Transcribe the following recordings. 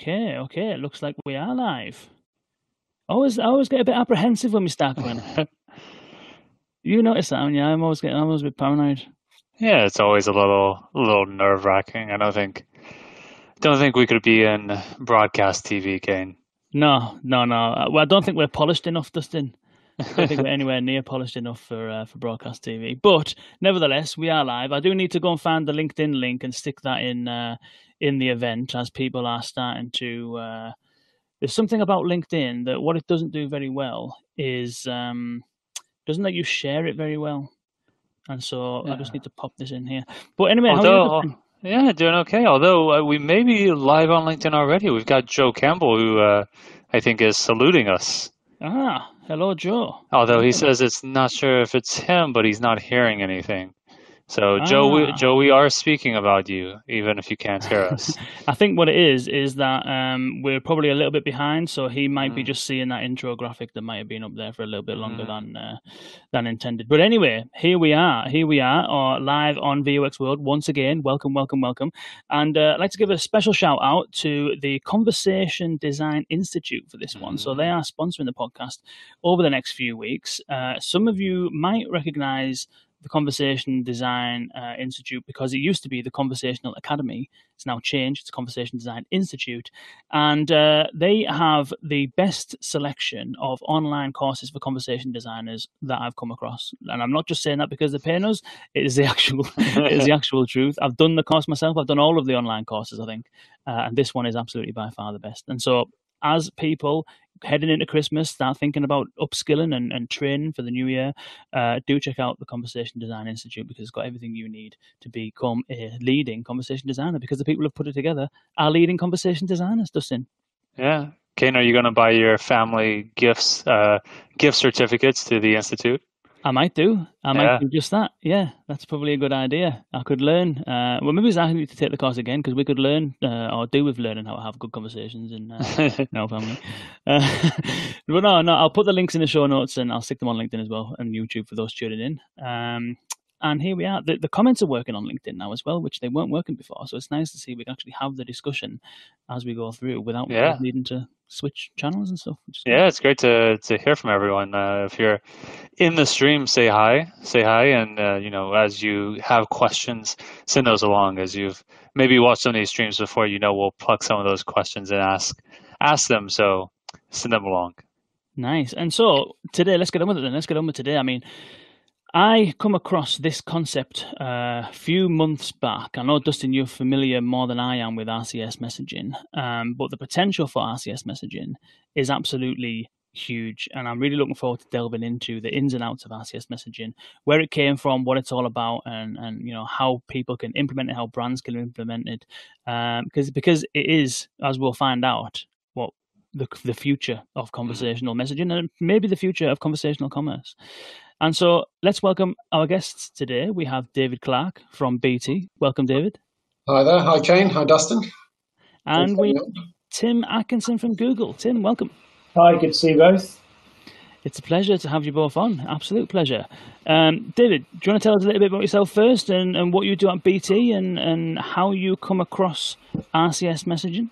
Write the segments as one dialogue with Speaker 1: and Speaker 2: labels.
Speaker 1: Okay, okay. It looks like we are live. I always, I always get a bit apprehensive when we start going. you notice that, yeah? I'm always getting, I'm always a bit paranoid.
Speaker 2: Yeah, it's always a little, a little nerve wracking. I don't think, don't think we could be in broadcast TV, Kane.
Speaker 1: No, no, no. Well, I don't think we're polished enough, Dustin. I don't think we're anywhere near polished enough for uh, for broadcast TV. But nevertheless, we are live. I do need to go and find the LinkedIn link and stick that in uh, in the event as people are starting to. Uh, there's something about LinkedIn that what it doesn't do very well is um, doesn't let you share it very well, and so yeah. I just need to pop this in here. But anyway,
Speaker 2: Although, yeah, doing okay. Although uh, we may be live on LinkedIn already. We've got Joe Campbell who uh, I think is saluting us.
Speaker 1: Ah, hello, Joe.
Speaker 2: Although he says it's not sure if it's him, but he's not hearing anything. So, Joe, we, ah. Joe, we are speaking about you, even if you can't hear us.
Speaker 1: I think what it is is that um, we're probably a little bit behind, so he might mm. be just seeing that intro graphic that might have been up there for a little bit longer mm. than uh, than intended. But anyway, here we are. Here we are, or live on VUX World once again. Welcome, welcome, welcome. And uh, I'd like to give a special shout out to the Conversation Design Institute for this mm. one. So they mm. are sponsoring the podcast over the next few weeks. Uh, some of you might recognize the Conversation Design uh, Institute because it used to be the Conversational Academy. It's now changed. It's Conversation Design Institute, and uh, they have the best selection of online courses for conversation designers that I've come across. And I'm not just saying that because they're paying us; it is the actual, it is the actual truth. I've done the course myself. I've done all of the online courses, I think, uh, and this one is absolutely by far the best. And so as people heading into Christmas, start thinking about upskilling and, and training for the new year, uh, do check out the Conversation Design Institute because it's got everything you need to become a leading conversation designer because the people who've put it together are leading conversation designers, Dustin.
Speaker 2: Yeah. Kane, are you going to buy your family gifts, uh, gift certificates to the Institute?
Speaker 1: I might do. I might yeah. do just that. Yeah, that's probably a good idea. I could learn. Uh, well, maybe I need to take the course again because we could learn uh, or do with learning how to have good conversations in, uh, our family. Uh, but no, no, I'll put the links in the show notes and I'll stick them on LinkedIn as well and YouTube for those tuning in. Um, and here we are. The, the comments are working on LinkedIn now as well, which they weren't working before. So it's nice to see we can actually have the discussion as we go through without yeah. needing to switch channels and stuff.
Speaker 2: Yeah, it's great to to hear from everyone. Uh, if you're in the stream, say hi, say hi, and uh, you know, as you have questions, send those along. As you've maybe watched some of these streams before, you know, we'll pluck some of those questions and ask ask them. So send them along.
Speaker 1: Nice. And so today, let's get on with it. Then let's get on with today. I mean I come across this concept a uh, few months back. I know, Dustin, you're familiar more than I am with RCS messaging, um, but the potential for RCS messaging is absolutely huge. And I'm really looking forward to delving into the ins and outs of RCS messaging, where it came from, what it's all about, and, and you know how people can implement it, how brands can implement it. Um, because, because it is, as we'll find out, what the, the future of conversational messaging and maybe the future of conversational commerce. And so let's welcome our guests today. We have David Clark from BT. Welcome, David.
Speaker 3: Hi there. Hi, Kane. Hi, Dustin.
Speaker 1: And we Tim Atkinson from Google. Tim, welcome.
Speaker 4: Hi, good to see you both.
Speaker 1: It's a pleasure to have you both on. Absolute pleasure. Um, David, do you want to tell us a little bit about yourself first and, and what you do at BT and, and how you come across RCS messaging?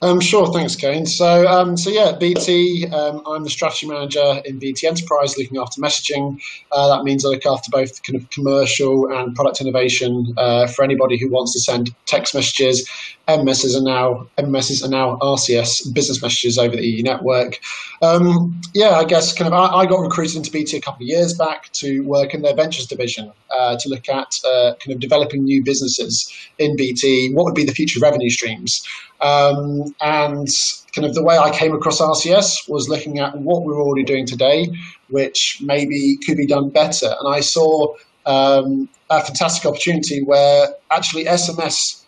Speaker 3: Um, sure, thanks, Kane. So, um, so yeah, BT, um, I'm the strategy manager in BT Enterprise, looking after messaging. Uh, that means I look after both kind of commercial and product innovation uh, for anybody who wants to send text messages. MMSs are now MMSs are now RCS business messages over the EE network. Um, yeah, I guess kind of I, I, got recruited into BT a couple of years back to work in their ventures division uh, to look at uh, kind of developing new businesses in BT. What would be the future revenue streams? Um, and kind of the way I came across RCS was looking at what we're already doing today, which maybe could be done better. And I saw um, a fantastic opportunity where actually SMS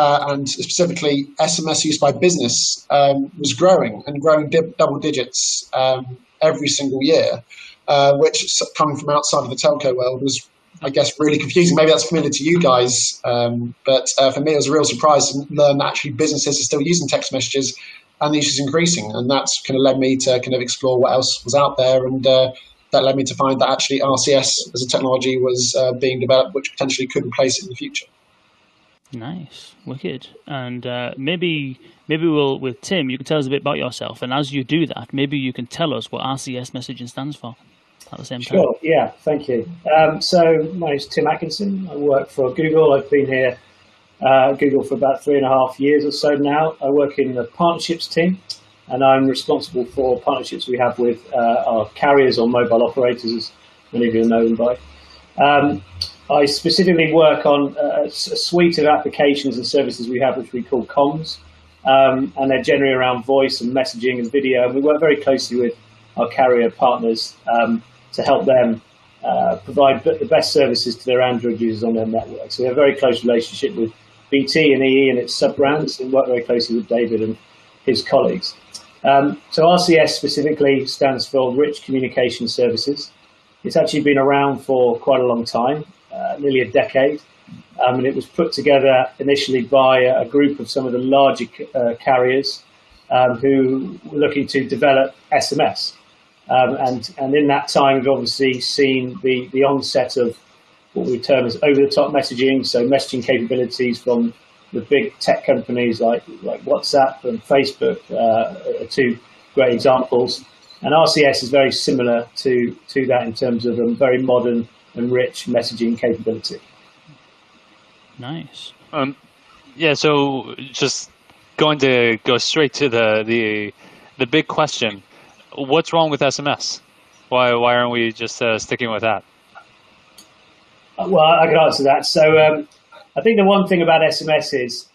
Speaker 3: uh, and specifically SMS use by business um, was growing and growing di- double digits um, every single year, uh, which coming from outside of the telco world was I guess, really confusing. Maybe that's familiar to you guys, um, but uh, for me, it was a real surprise to learn that actually businesses are still using text messages and the use is increasing. And that's kind of led me to kind of explore what else was out there. And uh, that led me to find that actually RCS as a technology was uh, being developed, which potentially could replace it in the future.
Speaker 1: Nice, wicked, and uh, maybe maybe we'll with Tim. You can tell us a bit about yourself, and as you do that, maybe you can tell us what RCS messaging stands for at the same time.
Speaker 4: Sure. Yeah. Thank you. Um, so my name is Tim Atkinson. I work for Google. I've been here uh, Google for about three and a half years or so now. I work in the partnerships team, and I'm responsible for partnerships we have with uh, our carriers or mobile operators, as many of you know them by. Um, I specifically work on a, a, suite of applications and services we have, which we call comms, um, and they're generally around voice and messaging and video. And we work very closely with our carrier partners um, to help them uh, provide the best services to their Android users on their network. So we have a very close relationship with BT and EE and its sub brands, and work very closely with David and his colleagues. Um, so RCS specifically stands for Rich Communication Services. It's actually been around for quite a long time uh, nearly a decade. Um, and it was put together initially by a, group of some of the larger uh, carriers um, who were looking to develop SMS. Um, and, and in that time, we've obviously seen the, the onset of what we term as over-the-top messaging, so messaging capabilities from the big tech companies like, like WhatsApp and Facebook uh, are two great examples. And RCS is very similar to, to that in terms of a very modern and rich messaging capability.
Speaker 1: Nice.
Speaker 2: Um, yeah. So just going to go straight to the the the big question: What's wrong with SMS? Why why aren't we just uh, sticking with that?
Speaker 4: Uh, well, I can answer that. So um, I think the one thing about SMS is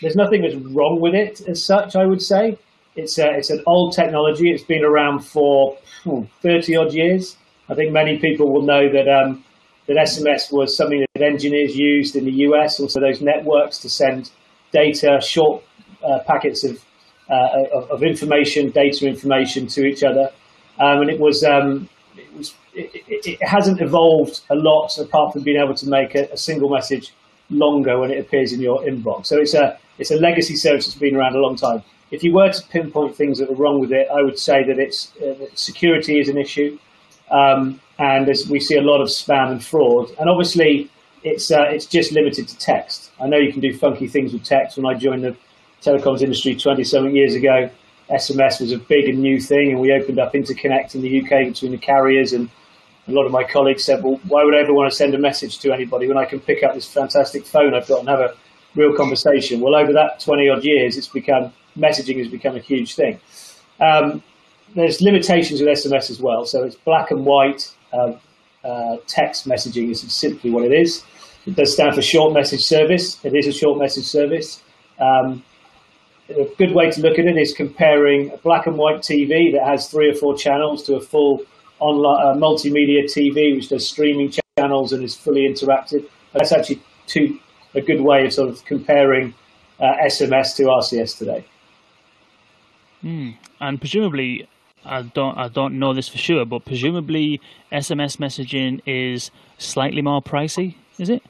Speaker 4: there's nothing that's wrong with it as such. I would say it's a, it's an old technology. It's been around for hmm, 30 odd years. I think many people will know that um, that SMS was something that engineers used in the US, also those networks to send data, short uh, packets of, uh, of, of information, data information to each other, um, and it was um, it was it, it, it, hasn't evolved a lot apart from being able to make a, a, single message longer when it appears in your inbox. So it's a it's a legacy service that's been around a long time. If you were to pinpoint things that are wrong with it, I would say that it's uh, security is an issue. Um, and we see a lot of spam and fraud. And obviously, it's uh, it's just limited to text. I know you can do funky things with text. When I joined the telecoms industry 20 something years ago, SMS was a big and new thing, and we opened up interconnect in the UK between the carriers. And a lot of my colleagues said, "Well, why would I ever want to send a message to anybody when I can pick up this fantastic phone I've got and have a real conversation?" Well, over that 20 odd years, it's become messaging has become a huge thing. Um, there's limitations with SMS as well. So it's black and white uh, uh, text messaging is simply what it is. It does stand for short message service. It is a short message service. Um, a good way to look at it is comparing a black and white TV that has three or four channels to a full online uh, multimedia TV which does streaming channels and is fully interactive. That's actually two, a good way of sort of comparing uh, SMS to RCS today.
Speaker 1: Mm. And presumably, I don't I don't know this for sure, but presumably SMS messaging is slightly more pricey, is it?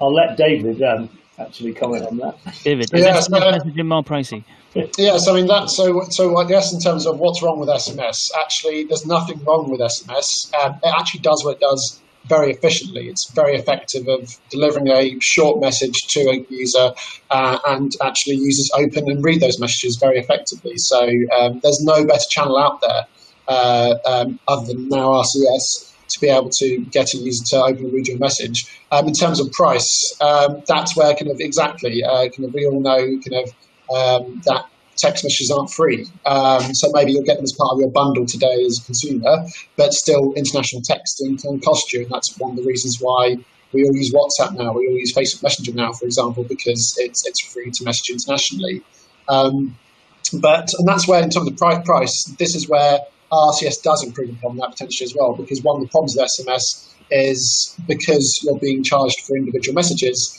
Speaker 4: I'll let David um, actually comment on that.
Speaker 1: David, is SMS messaging more pricey?
Speaker 3: Yes, I mean that. So, so I guess in terms of what's wrong with SMS, actually, there's nothing wrong with SMS. Um, it actually does what it does very efficiently. It's very effective of delivering a short message to a user uh, and actually users open and read those messages very effectively. So um, there's no better channel out there uh, um, other than now RCS to be able to get a user to open and read your message. Um, in terms of price, um, that's where kind of exactly uh, kind of we all know kind of um, that text messages aren't free. Um, so maybe you'll get them as part of your bundle today as a consumer, but still international texting can cost you. And that's one of the reasons why we all use WhatsApp now. We all use Facebook Messenger now, for example, because it's, it's free to message internationally. Um, but and that's where, in terms of price, price, this is where RCS does improve upon that potentially as well. Because one of the problems with SMS is because you're being charged for individual messages,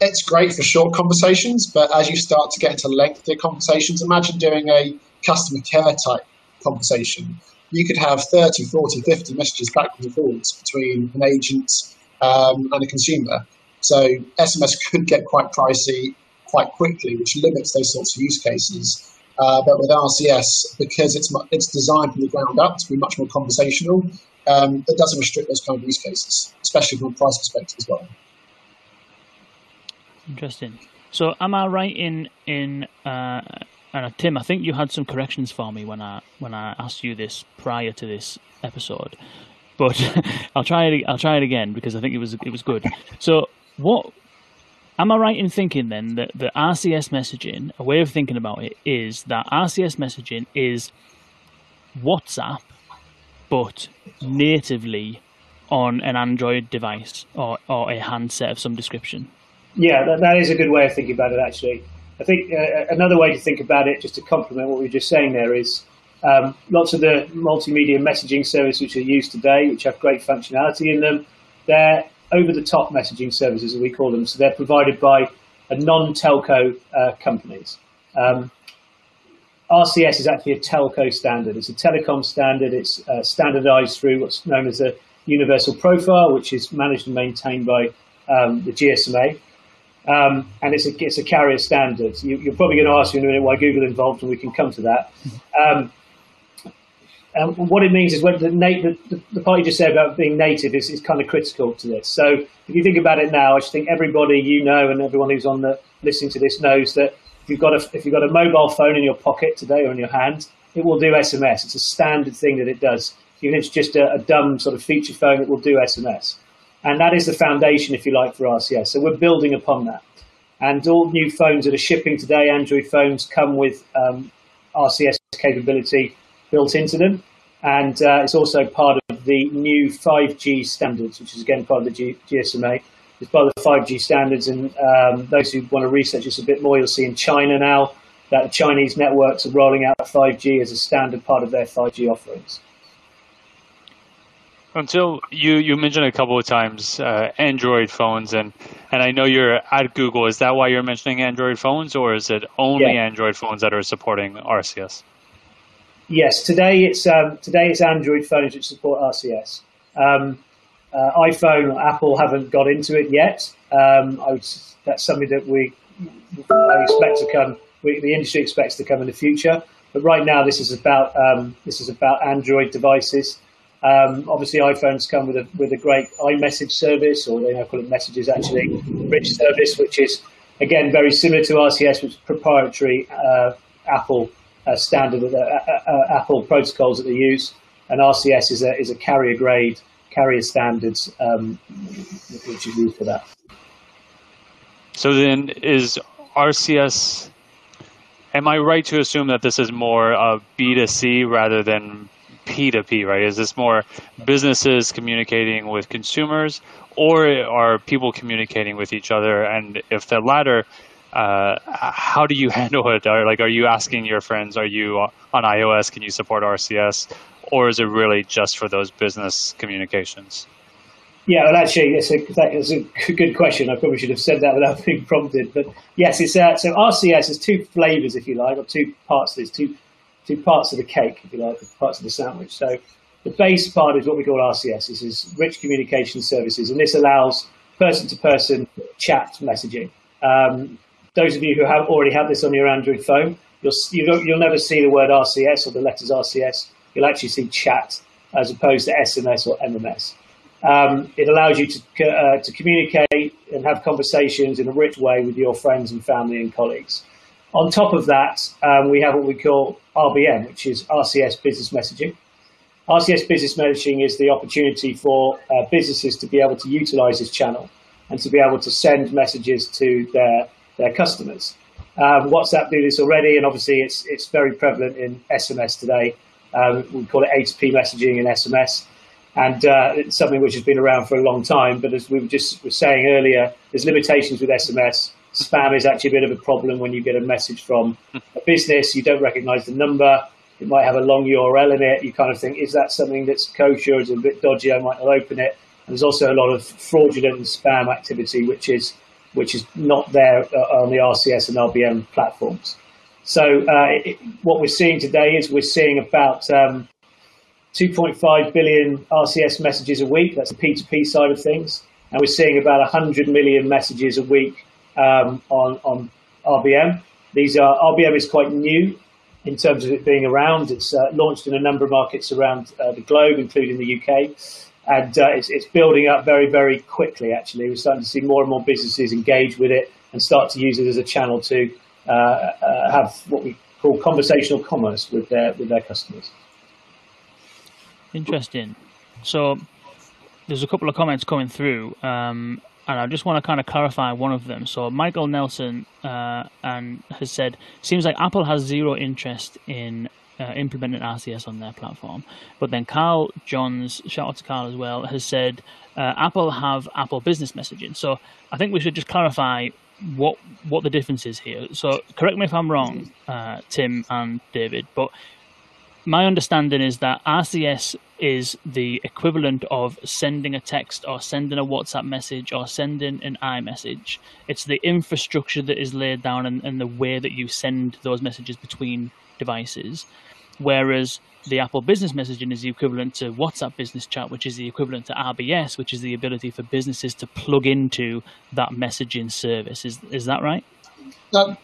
Speaker 3: it's great for short conversations, but as you start to get into lengthier conversations, imagine doing a customer care type conversation. You could have 30, 40, 50 messages backwards and forwards between an agent um, and a consumer. So SMS could get quite pricey quite quickly, which limits those sorts of use cases. Uh, but with RCS, because it's it's designed from the ground up to be much more conversational, um, it doesn't restrict those kind of use cases, especially from a price perspective as well.
Speaker 1: Interesting. So, am I right in in uh, and uh, Tim? I think you had some corrections for me when I when I asked you this prior to this episode, but I'll try it. I'll try it again because I think it was it was good. So, what am I right in thinking then that the RCS messaging, a way of thinking about it, is that RCS messaging is WhatsApp, but natively on an Android device or, or a handset of some description.
Speaker 4: Yeah, that, that is a good way of thinking about it, actually. I think uh, another way to think about it, just to complement what we were just saying there, is um, lots of the multimedia messaging services which are used today, which have great functionality in them, they're over the top messaging services, as we call them. So they're provided by non telco uh, companies. Um, RCS is actually a telco standard. It's a telecom standard. It's uh, standardized through what's known as a universal profile, which is managed and maintained by um, the GSMA. Um, and it's a, it's a carrier standard. You, are probably going to ask me in a minute why Google involved, and we can come to that. Um, and what it means is when the, the, the, part you just said about being native is, is kind of critical to this. So if you think about it now, I just think everybody you know and everyone who's on the listening to this knows that if you've got a if you've got a mobile phone in your pocket today or in your hand, it will do SMS. It's a standard thing that it does. Even if it's just a, a dumb sort of feature phone, it will do SMS. And that is the foundation, if you like, for RCS. So we're building upon that. And all new phones that are shipping today, Android phones, come with um, RCS capability built into them. And uh, it's also part of the new 5G standards, which is again part of the G- GSMA. It's part of the 5G standards. And um, those who want to research this a bit more, you'll see in China now that the Chinese networks are rolling out 5G as a standard part of their 5G offerings.
Speaker 2: Until you, you mentioned a couple of times uh, Android phones, and, and I know you're at Google. Is that why you're mentioning Android phones, or is it only yeah. Android phones that are supporting RCS?
Speaker 4: Yes, today it's um, today it's Android phones which support RCS. Um, uh, iPhone or Apple haven't got into it yet. Um, would, that's something that we I expect to come. We, the industry expects to come in the future. But right now, this is about um, this is about Android devices. Um, obviously, iPhones come with a with a great iMessage service, or they now call it Messages actually, rich service, which is again very similar to RCS, which is proprietary uh, Apple uh, standard uh, uh, uh, Apple protocols that they use, and RCS is a is a carrier grade carrier standards um, which is used for that.
Speaker 2: So then, is RCS? Am I right to assume that this is more a B2C rather than P2P, right? Is this more businesses communicating with consumers or are people communicating with each other? And if the latter, uh, how do you handle it? Are, like, are you asking your friends, are you on iOS, can you support RCS? Or is it really just for those business communications?
Speaker 4: Yeah, well, actually, it's a, it's a good question. I probably should have said that without being prompted. But yes, it's uh, so RCS has two flavors, if you like, or two parts of this, two two parts of the cake, if you like, parts of the sandwich. So the base part is what we call RCS. This is rich communication services, and this allows person-to-person chat messaging. Um, those of you who have already have this on your Android phone, you'll you will never see the word RCS or the letters RCS. You'll actually see chat as opposed to SMS or MMS. Um, it allows you to uh, to communicate and have conversations in a rich way with your friends and family and colleagues. On top of that, um, we have what we call RBM, which is RCS business messaging. RCS business messaging is the opportunity for uh, businesses to be able to utilize this channel and to be able to send messages to their, their customers. Um, WhatsApp do this already, and obviously it's, it's very prevalent in SMS today. Um, we call it A2P messaging in SMS, and uh, it's something which has been around for a long time. But as we were just saying earlier, there's limitations with SMS spam is actually a bit of a problem when you get a message from a business, you don't recognize the number, it might have a long URL in it. You kind of think, is that something that's kosher? Is it a bit dodgy? I might not open it. And there's also a lot of fraudulent spam activity, which is which is not there uh, on the RCS and RBM platforms. So uh, it, what we're seeing today is we're seeing about um, 2.5 billion RCS messages a week. That's the P2P side of things. And we're seeing about 100 million messages a week um, on, on RBM. These are RBM is quite new in terms of it being around. It's uh, launched in a number of markets around uh, the globe, including the UK, and uh, it's, it's, building up very, very quickly. Actually, we're starting to see more and more businesses engage with it and start to use it as a channel to uh, uh, have what we call conversational commerce with their with their customers.
Speaker 1: Interesting. So there's a couple of comments coming through, um, and I just want to kind of clarify one of them. So Michael Nelson uh, and has said, seems like Apple has zero interest in uh, implementing RCS on their platform. But then Carl Johns, shout out to Carl as well, has said uh, Apple have Apple Business Messaging. So I think we should just clarify what what the difference is here. So correct me if I'm wrong, uh, Tim and David, but my understanding is that RCS is the equivalent of sending a text or sending a WhatsApp message or sending an iMessage. It's the infrastructure that is laid down and, and the way that you send those messages between devices. Whereas the Apple Business Messaging is the equivalent to WhatsApp Business Chat, which is the equivalent to RBS, which is the ability for businesses to plug into that messaging service. Is is that right?
Speaker 3: That,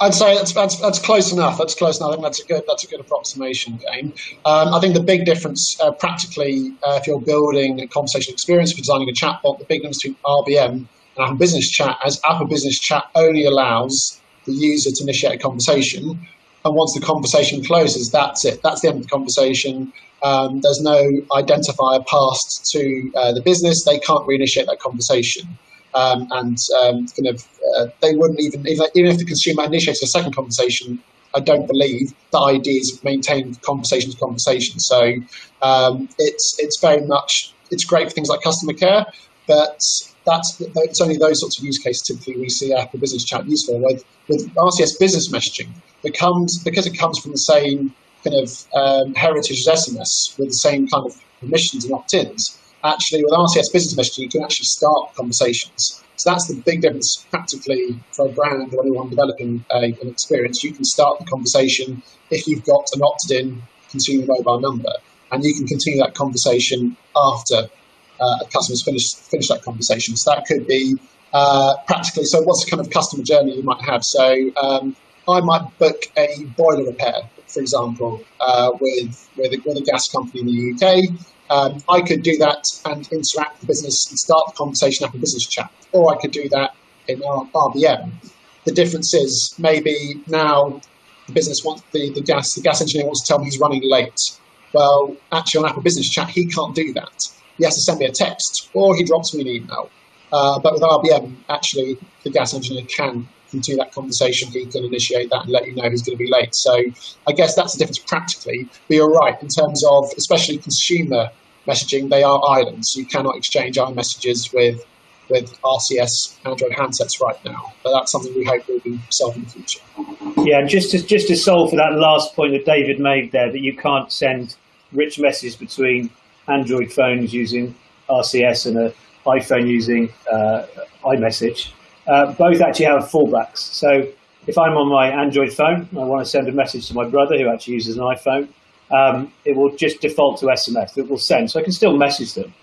Speaker 3: I'd say that's, that's, that's close enough. That's close enough. I think that's a good that's a good approximation, Kane. Um, I think the big difference, uh, practically, uh, if you're building a conversation experience, you're designing a chatbot, the big difference between RBM and Apple Business Chat, as Apple Business Chat only allows the user to initiate a conversation, and once the conversation closes, that's it. That's the end of the conversation. Um, there's no identifier passed to uh, the business. They can't reinitiate that conversation. Um, and um, kind of uh, they wouldn't even even if the consumer initiates a second conversation. I don't believe the ID is maintained conversation to conversation. So um, it's it's very much it's great for things like customer care, but that's it's only those sorts of use cases typically we see Apple Business Chat used for. With with RCS business messaging, it comes because it comes from the same kind of um, heritage as SMS with the same kind of permissions and opt-ins actually with RCS business messaging, you can actually start conversations. So that's the big difference practically for a brand or anyone developing a, an experience. You can start the conversation if you've got an opted in consumer mobile number, and you can continue that conversation after uh, a customer's finished, finished that conversation. So that could be uh, practically, so what's the kind of customer journey you might have? So um, I might book a boiler repair, for example, uh, with, with a, with a gas company in the UK. Um, I could do that and interact with business and start the conversation up a business chat, or I could do that in RBM. The difference is maybe now the business wants the, the gas the gas engineer wants to tell me he's running late. Well, actually on Apple Business Chat he can't do that. He has to send me a text or he drops me an email. Uh, but with RBM, actually the gas engineer can continue that conversation. He can initiate that and let you know who's going to be late. So I guess that's the difference practically. But you're right in terms of especially consumer messaging, they are islands. You cannot exchange iMessages with with RCS Android handsets right now. But that's something we hope will be solved in the future.
Speaker 4: Yeah, just to, just to solve for that last point that David made there, that you can't send rich messages between Android phones using RCS and an iPhone using uh, iMessage. Uh, both actually have fallbacks. So if I'm on my Android phone, I want to send a message to my brother who actually uses an iPhone, um, it will just default to SMS. It will send, so I can still message them.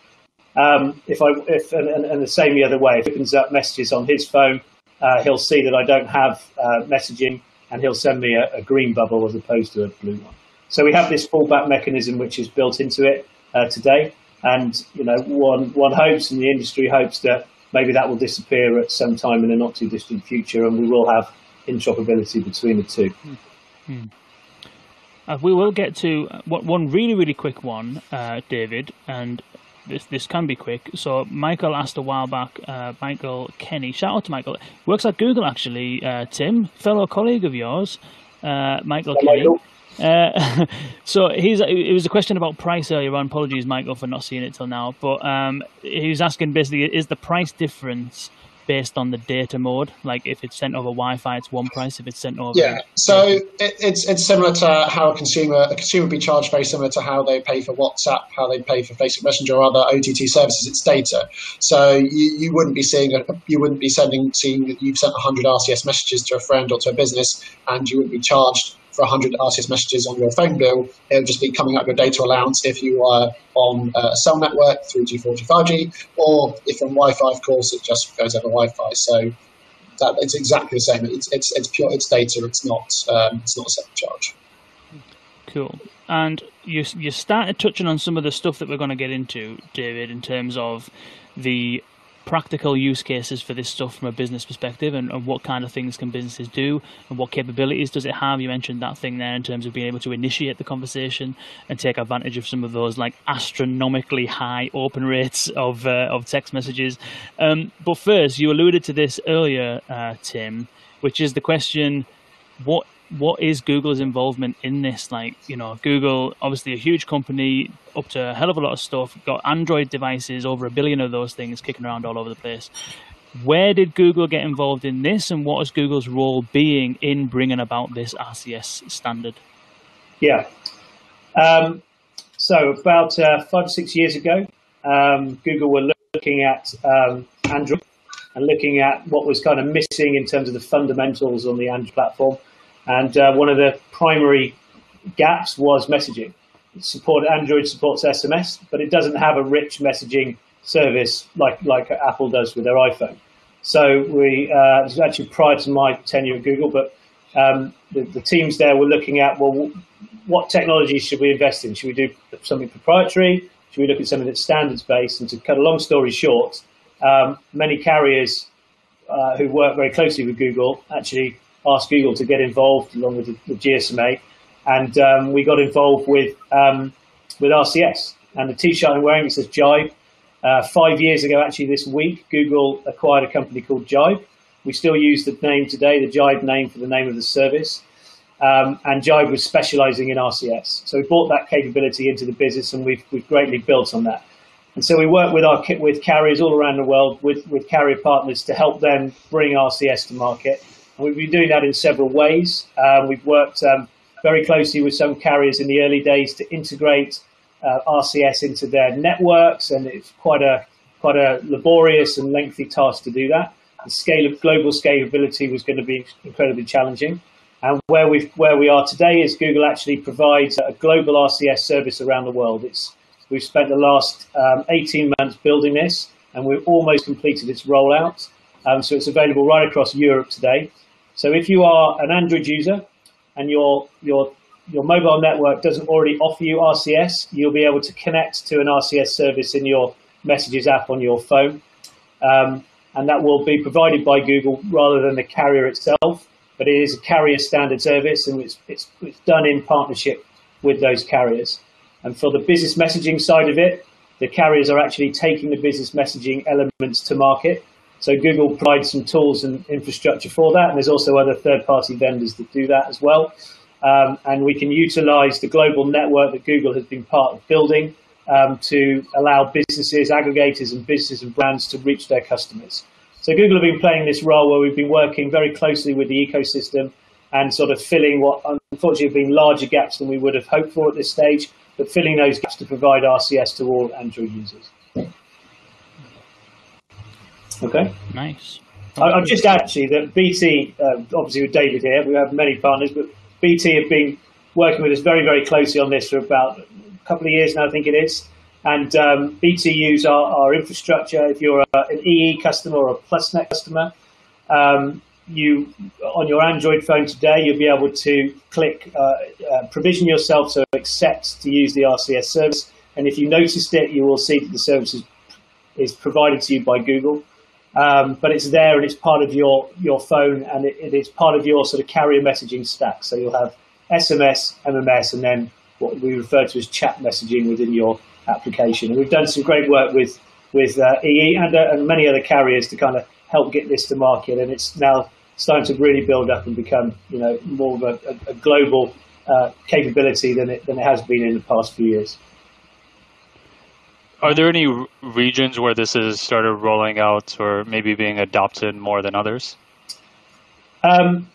Speaker 4: Um, if I if and, and, the same the other way, if he opens up messages on his phone, uh, he'll see that I don't have uh, messaging, and he'll send me a, a, green bubble as opposed to a blue one. So we have this fallback mechanism which is built into it uh, today, and you know one one hopes, and the industry hopes that maybe that will disappear at some time in the not too distant future, and we will have interoperability between the two.
Speaker 1: Hmm. Uh, we will get to uh, one really, really quick one, uh, David, and this this can be quick. So Michael asked a while back, uh, Michael Kenny, shout out to Michael, works at Google actually, uh, Tim, fellow colleague of yours, uh, Michael Hello, Kenny. Michael. Uh, so he's it was a question about price earlier on. Apologies, Michael, for not seeing it till now. But um, he was asking basically, is the price difference based on the data mode? Like if it's sent over Wi-Fi, it's one price. If it's sent over
Speaker 3: yeah, so it, it's it's similar to how a consumer a consumer would be charged very similar to how they pay for WhatsApp, how they pay for Facebook Messenger or other OTT services. It's data, so you, you wouldn't be seeing a, you wouldn't be sending seeing that you've sent 100 RCS messages to a friend or to a business, and you wouldn't be charged for 100 RCS messages on your phone bill. it'll just be coming up your data allowance if you are on a cell network, 3G, 4G, 5G, or if on Wi-Fi, of course, it just goes over Wi-Fi. So that, it's exactly the same. It's, it's, it's pure, it's data. It's not, um, it's not a separate charge.
Speaker 1: Cool. And you you started touching on some of the stuff that we're going to get into, David, in terms of the practical use cases for this stuff from a business perspective and, and, what kind of things can businesses do and what capabilities does it have? You mentioned that thing there in terms of being able to initiate the conversation and take advantage of some of those like astronomically high open rates of uh, of text messages. Um, but first you alluded to this earlier uh, tim which is the question what what is Google's involvement in this? Like, you know, Google, obviously a huge company, up to a hell of a lot of stuff, got Android devices, over a billion of those things kicking around all over the place. Where did Google get involved in this, and what is Google's role being in bringing about this RCS standard?
Speaker 4: Yeah. Um, so, about uh, five or six years ago, um, Google were looking at um, Android and looking at what was kind of missing in terms of the fundamentals on the Android platform and uh, one of the primary gaps was messaging. Support Android supports SMS, but it doesn't have a rich messaging service like like Apple does with their iPhone. So we uh, this was actually prior to my tenure at Google, but um, the, the, teams there were looking at well, what technologies should we invest in? Should we do something proprietary? Should we look at something that's standards based? And to cut a long story short, um, many carriers uh, who work very closely with Google actually asked Google to get involved along with the, the GSMA, and um, we got involved with um, with RCS. And the T-shirt I'm wearing it says Jibe. Uh, five years ago, actually, this week, Google acquired a company called Jibe. We still use the name today, the Jibe name for the name of the service. Um, and Jibe was specializing in RCS. So we brought that capability into the business and we've, we've greatly built on that. And so we work with our with carriers all around the world, with, with carrier partners to help them bring RCS to market. We've been doing that in several ways. Um, we've worked um, very closely with some carriers in the early days to integrate uh, RCS into their networks, and it's quite a quite a laborious and lengthy task to do that. The scale of global scalability was going to be incredibly challenging. And where we where we are today is Google actually provides a global RCS service around the world. It's we've spent the last um, 18 months building this, and we've almost completed its rollout. Um, so it's available right across Europe today. So if you are an Android user and your your your mobile network doesn't already offer you RCS, you'll be able to connect to an RCS service in your Messages app on your phone. Um, and that will be provided by Google rather than the carrier itself. But it is a carrier standard service and it's, it's, it's done in partnership with those carriers. And for the business messaging side of it, the carriers are actually taking the business messaging elements to market. So Google provides some tools and infrastructure for that, and there's also other third-party vendors that do that as well. Um, and we can utilize the global network that Google has been part of building um, to allow businesses, aggregators, and businesses and brands to reach their customers. So Google have been playing this role where we've been working very closely with the ecosystem and sort of filling what unfortunately have been larger gaps than we would have hoped for at this stage, but filling those gaps to provide RCS to all Android users. Okay.
Speaker 1: Nice.
Speaker 4: I, I'll just add actually that BT, uh, obviously with David here, we have many partners, but BT have been working with us very, very closely on this for about a couple of years now, I think it is. And um, BT use our, our infrastructure. If you're a, an EE customer or a PlusNet customer, um, you on your Android phone today, you'll be able to click uh, uh, provision yourself to accept to use the RCS service. And if you noticed it, you will see that the service is, is provided to you by Google. Um, but it's there and it's part of your, your phone and it, it is part of your sort of carrier messaging stack. So you'll have SMS, MMS, and then what we refer to as chat messaging within your application. And we've done some great work with with uh, EE and, uh, and many other carriers to kind of help get this to market. And it's now starting to really build up and become you know more of a, a, global uh, capability than it than it has been in the past few years.
Speaker 2: Are there any regions where this has started rolling out or maybe being adopted more than others?
Speaker 4: Um,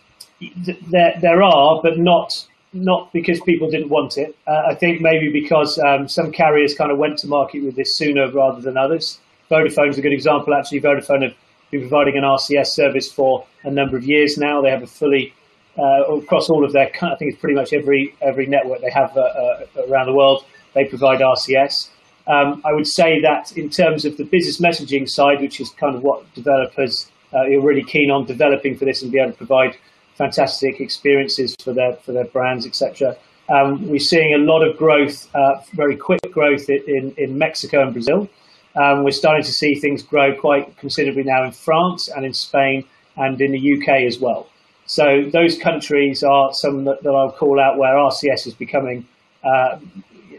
Speaker 4: there, there are, but not not because people didn't want it. Uh, I think maybe because um, some carriers kind of went to market with this sooner rather than others. Vodafone is a good example. Actually, Vodafone have been providing an RCS service for a number of years now. They have a fully uh, across all of their, I think it's pretty much every every network they have uh, uh around the world. They provide RCS. Um, I would say that in terms of the business messaging side, which is kind of what developers uh, are really keen on developing for this and be able to provide fantastic experiences for their for their brands, etc. Um, we're seeing a lot of growth, uh, very quick growth in, in Mexico and Brazil. Um, we're starting to see things grow quite considerably now in France and in Spain and in the UK as well. So those countries are some that, that I'll call out where RCS is becoming uh,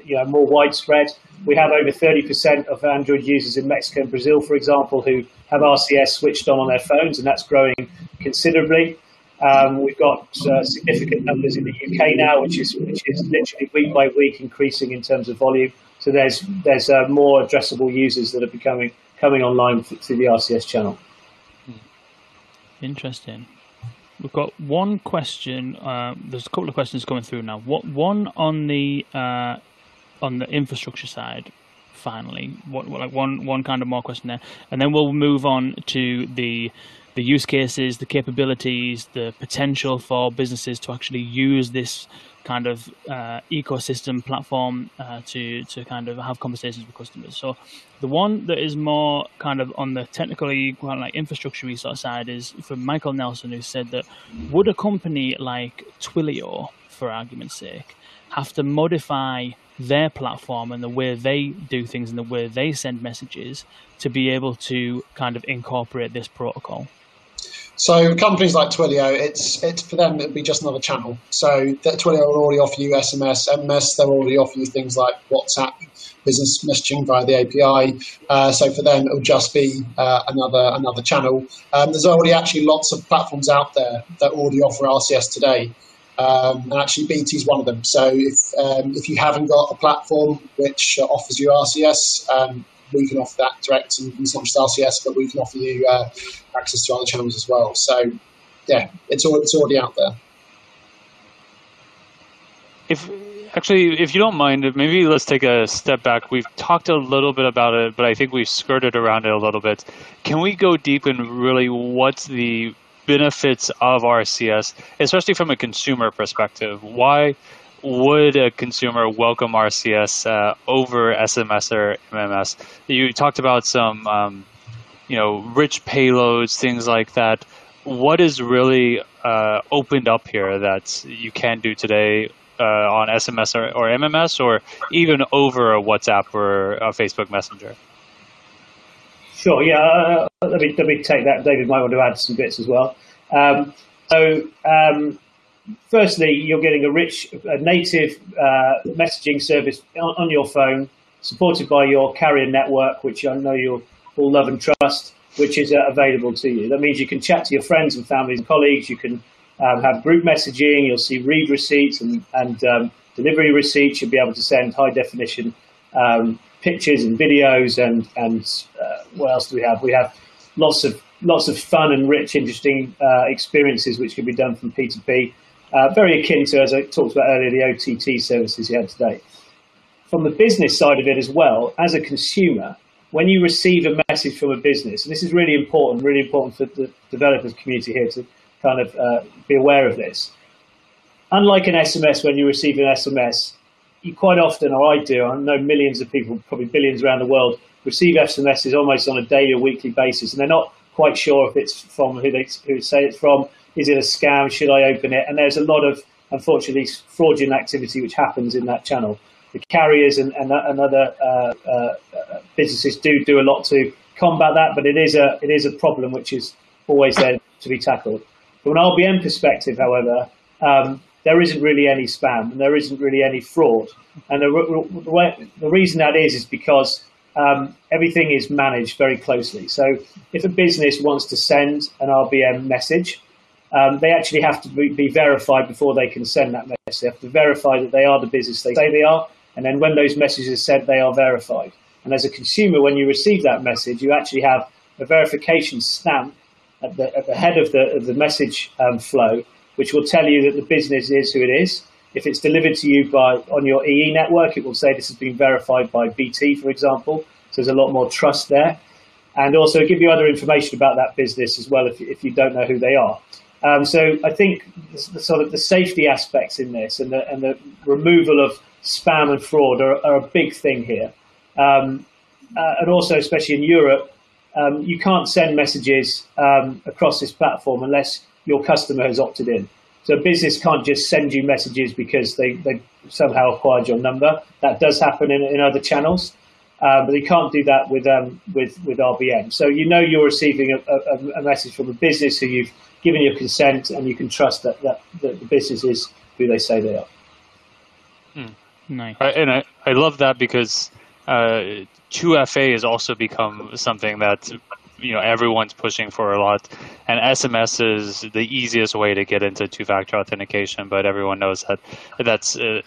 Speaker 4: you know, more widespread. We have over 30% of Android users in Mexico and Brazil, for example, who have RCS switched on on their phones, and that's growing considerably. Um, we've got uh, significant numbers in the UK now, which is which is literally week by week increasing in terms of volume. So there's there's uh, more addressable users that are becoming coming online through the RCS channel.
Speaker 1: Interesting. We've got one question. Uh, there's a couple of questions coming through now. What one on the uh, on the infrastructure side? Finally, what like one one kind of more question there, and then we'll move on to the the use cases, the capabilities, the potential for businesses to actually use this kind of uh, ecosystem platform uh, to to kind of have conversations with customers. So the one that is more kind of on the technically of like infrastructure of side is from Michael Nelson, who said that would a company like Twilio, for argument's sake, have to modify their platform and the way they do things and the way they send messages to be able to kind of incorporate this protocol?
Speaker 3: So companies like Twilio, it's it's for them it'd be just another channel. So Twilio will already offer you SMS, MMS. They'll already offer you things like WhatsApp, business messaging via the API. Uh, so for them, it'll just be uh, another another channel. Um, there's already actually lots of platforms out there that already offer RCS today. Um, and actually, BT is one of them. So if um, if you haven't got a platform which offers you RCS, um, we can offer that direct, and it's not just RCS, but we can offer you uh, access to other channels as well. So, yeah, it's all, it's already out there.
Speaker 2: If actually, if you don't mind, maybe let's take a step back. We've talked a little bit about it, but I think we've skirted around it a little bit. Can we go deep in really what's the benefits of RCS, especially from a consumer perspective? Why would a consumer welcome RCS uh, over SMS or MMS? You talked about some, um, you know, rich payloads, things like that. What is really uh, opened up here that you can do today uh, on SMS or, or, MMS, or even over a WhatsApp or a Facebook Messenger?
Speaker 4: Sure. Yeah. Uh, let me let me take that. David might want to add some bits as well. Um, so. Um, firstly, you're getting a rich, a native uh, messaging service on, on, your phone, supported by your carrier network, which I know you'll all love and trust, which is uh, available to you. That means you can chat to your friends and families and colleagues. You can um, have group messaging. You'll see read receipts and, and um, delivery receipts. You'll be able to send high definition um, pictures and videos. And and uh, what else do we have? We have lots of lots of fun and rich, interesting uh, experiences which can be done from P2P. Uh, very akin to, as I talked about earlier, the OTT services you had today. From the business side of it as well, as a consumer, when you receive a message from a business, and this is really important, really important for the developers community here to kind of uh, be aware of this. Unlike an SMS, when you receive an SMS, you quite often, or I do, I know millions of people, probably billions around the world, receive SMSs almost on a daily or weekly basis, and they're not quite sure if it's from who they who say it's from, is it a scam? Should I open it? And there's a lot of, unfortunately, fraudulent activity which happens in that channel. The carriers and, and, and other uh, uh, businesses do do a lot to combat that, but it is a it is a problem which is always there to be tackled. From an RBM perspective, however, um, there isn't really any spam and there isn't really any fraud. And the, the, way, the reason that is is because um, everything is managed very closely. So if a business wants to send an RBM message, um, they actually have to be, be, verified before they can send that message. They have to verify that they are the business they say they are, and then when those messages are sent, they are verified. And as a consumer, when you receive that message, you actually have a verification stamp at the, at the head of the, of the message um, flow, which will tell you that the business is who it is. If it's delivered to you by on your EE network, it will say this has been verified by BT, for example. So there's a lot more trust there. And also give you other information about that business as well if, if you don't know who they are. Um, so I think the, sort of the safety aspects in this and the, and the removal of spam and fraud are, are a big thing here. Um, uh, and also, especially in Europe, um, you can't send messages um, across this platform unless your customer has opted in. So a business can't just send you messages because they, they somehow acquired your number. That does happen in, in other channels. uh, but they can't do that with um, with with RBM. So you know you're receiving a, a, a, message from a business who you've given your consent, and you can trust that that, that the business is who they say they are.
Speaker 1: Hmm. Nice.
Speaker 2: And I, I love that because uh, 2FA has also become something that you know everyone's pushing for a lot, and SMS is the easiest way to get into two-factor authentication. But everyone knows that that's uh,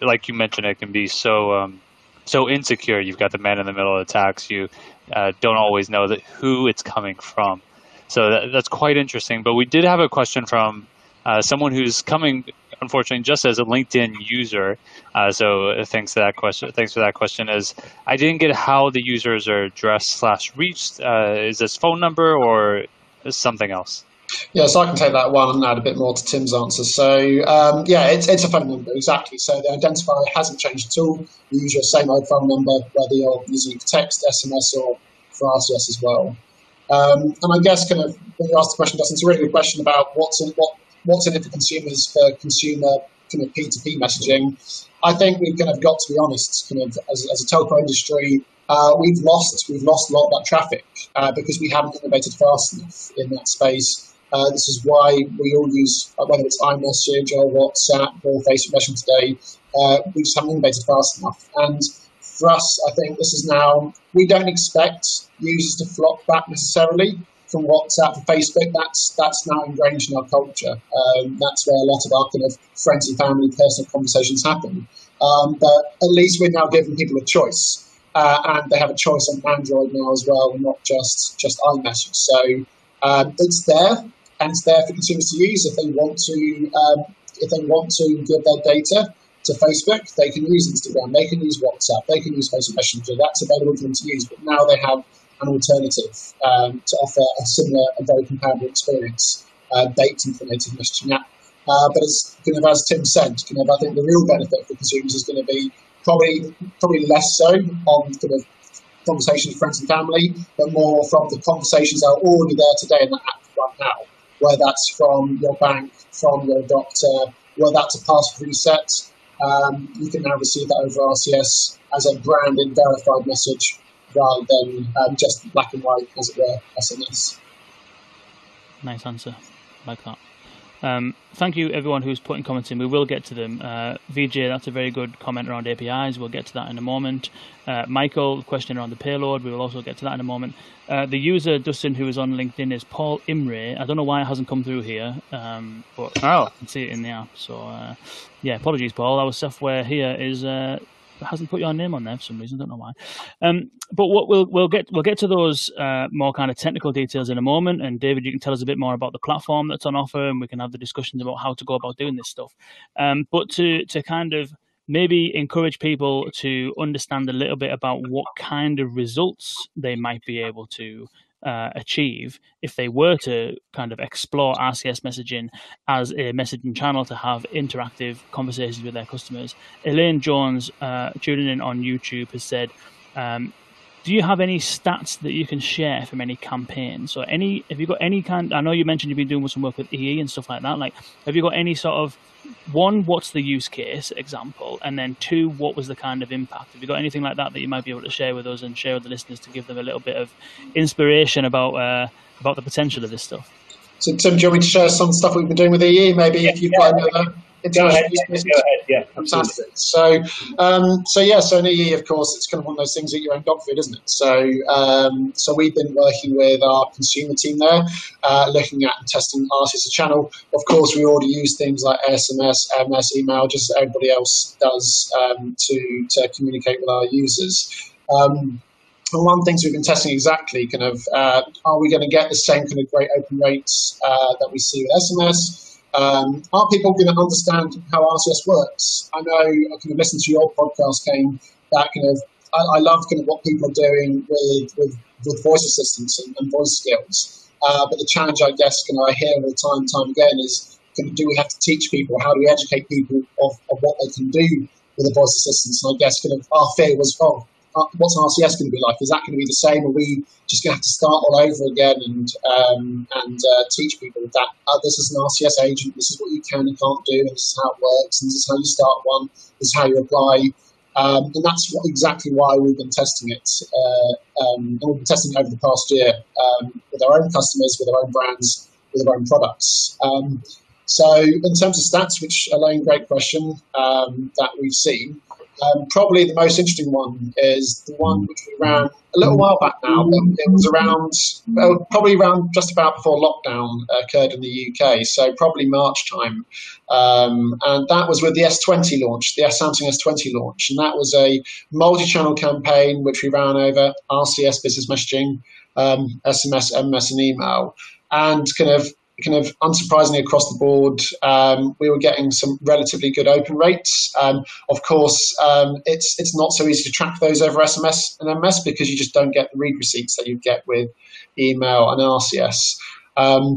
Speaker 2: like you mentioned, it can be so um, so insecure. You've got the man in the middle attacks. You uh, don't always know that who it's coming from. So that, that's quite interesting. But we did have a question from uh, someone who's coming, unfortunately, just as a LinkedIn user. Uh, so thanks for that question. Thanks for that question. Is I didn't get how the users are addressed slash reached. Uh, is this phone number or something else?
Speaker 3: Yeah, so I can take that one and add a bit more to Tim's answer. So, um, yeah, it's, it's a phone number, exactly. So the identifier hasn't changed at all. You use your same old phone number, whether you're using text, SMS, or for RCS as well. Um, and I guess, kind of, when you ask the question, Dustin, it's a really good question about what's in, what, what's in it for consumers for consumer kind of P2P messaging. I think we've kind of got to be honest, kind of as, as a telco industry, uh, we've lost we've lost a lot of that traffic uh, because we haven't innovated fast enough in that space. Uh, this is why we all use, uh, whether it's iMessage or WhatsApp or Facebook Messenger today, uh, we just haven't innovated fast enough. And for us, I think this is now, we don't expect users to flock back necessarily from WhatsApp to Facebook. That's that's now ingrained in our culture. Um, that's where a lot of our kind of friends and family personal conversations happen. Um, but at least we're now giving people a choice. Uh, and they have a choice on Android now as well, not just just iMessage. So um, it's there and it's there for consumers to use if they want to. Um, if they want to give their data to Facebook, they can use Instagram, they can use WhatsApp, they can use Facebook Messenger. That's available for them to use. But now they have an alternative um, to offer a similar and very comparable experience, uh, baked into the native messaging app. Uh, but as kind of as Tim said, kind of I think the real benefit for consumers is going to be probably probably less so on kind of conversations with friends and family, but more from the conversations that are already there today in the app right now whether that's from your bank, from your doctor, whether that's a password reset. Um, you can now receive that over RCS as a branded, verified message rather than um, just black and white, as it were, SMS.
Speaker 1: Nice answer. Like that. Um, thank you, everyone who's putting comments in. We will get to them. Uh, VJ, that's a very good comment around APIs. We'll get to that in a moment. Uh, Michael, question around the payload. We will also get to that in a moment. Uh, the user, Dustin, who is on LinkedIn, is Paul Imre. I don't know why it hasn't come through here, um, but oh. I can see it in the app. So, uh, yeah, apologies, Paul. Our software here is uh, hasn't put your name on there for some reason. Don't know why. Um, but what we'll we'll get we'll get to those uh, more kind of technical details in a moment. And David, you can tell us a bit more about the platform that's on offer, and we can have the discussions about how to go about doing this stuff. Um, but to to kind of maybe encourage people to understand a little bit about what kind of results they might be able to uh, achieve if they were to kind of explore RCS messaging as a messaging channel to have interactive conversations with their customers. Elaine Jones, uh, tuning in on YouTube, has said, um, do you have any stats that you can share from any campaigns or any have you got any kind i know you mentioned you've been doing some work with ee and stuff like that like have you got any sort of one what's the use case example and then two what was the kind of impact? Have you got anything like that that you might be able to share with us and share with the listeners to give them a little bit of inspiration about uh, about the potential of this stuff?
Speaker 3: So tim do you want me to share some stuff we've been doing with ee maybe yeah, if you've yeah, got another
Speaker 4: Go ahead, yeah, go ahead. Yeah,
Speaker 3: fantastic. So, um, so yeah, so in EE, of course, it's kind of one of those things that you own food, isn't it? So, um, so we've been working with our consumer team there, uh, looking at and testing RCS channel. Of course, we already use things like SMS, MMS, email, just as everybody else does um, to to communicate with our users. Um, and one of the things we've been testing exactly kind of uh, are we going to get the same kind of great open rates uh, that we see with SMS? Um, are people going to understand how RCS works? I know I kind of listened to your podcast, Kane, that kind of I, I love kind of what people are doing with with, with voice assistants and, and voice skills. Uh, but the challenge, I guess, can I hear all the time and time again is do we have to teach people? How do we educate people of, of what they can do with a voice assistant? And I guess kind of our fear was, oh, what's RCS going to be like? Is that going to be the same? Are we just going to have to start all over again and um, and uh, teach people that uh, this is an RCS agent, this is what you can and can't do, and this is how it works, and this is how you start one, this is how you apply. Um, and that's what, exactly why we've been testing it. Uh, um, we've been testing it over the past year um, with our own customers, with our own brands, with our own products. Um, so, in terms of stats, which Elaine, great question um, that we've seen. Um, probably the most interesting one is the one which we ran a little while back now. It was around, well, probably around just about before lockdown occurred in the UK, so probably March time. Um, and that was with the S20 launch, the Samsung S20 launch. And that was a multi channel campaign which we ran over RCS business messaging, um, SMS, MMS, and email. And kind of kind of unsurprisingly across the board, um, we were getting some relatively good open rates. Um, of course, um, it's it's not so easy to track those over SMS and MMS because you just don't get the read receipts that you get with email and RCS. Um,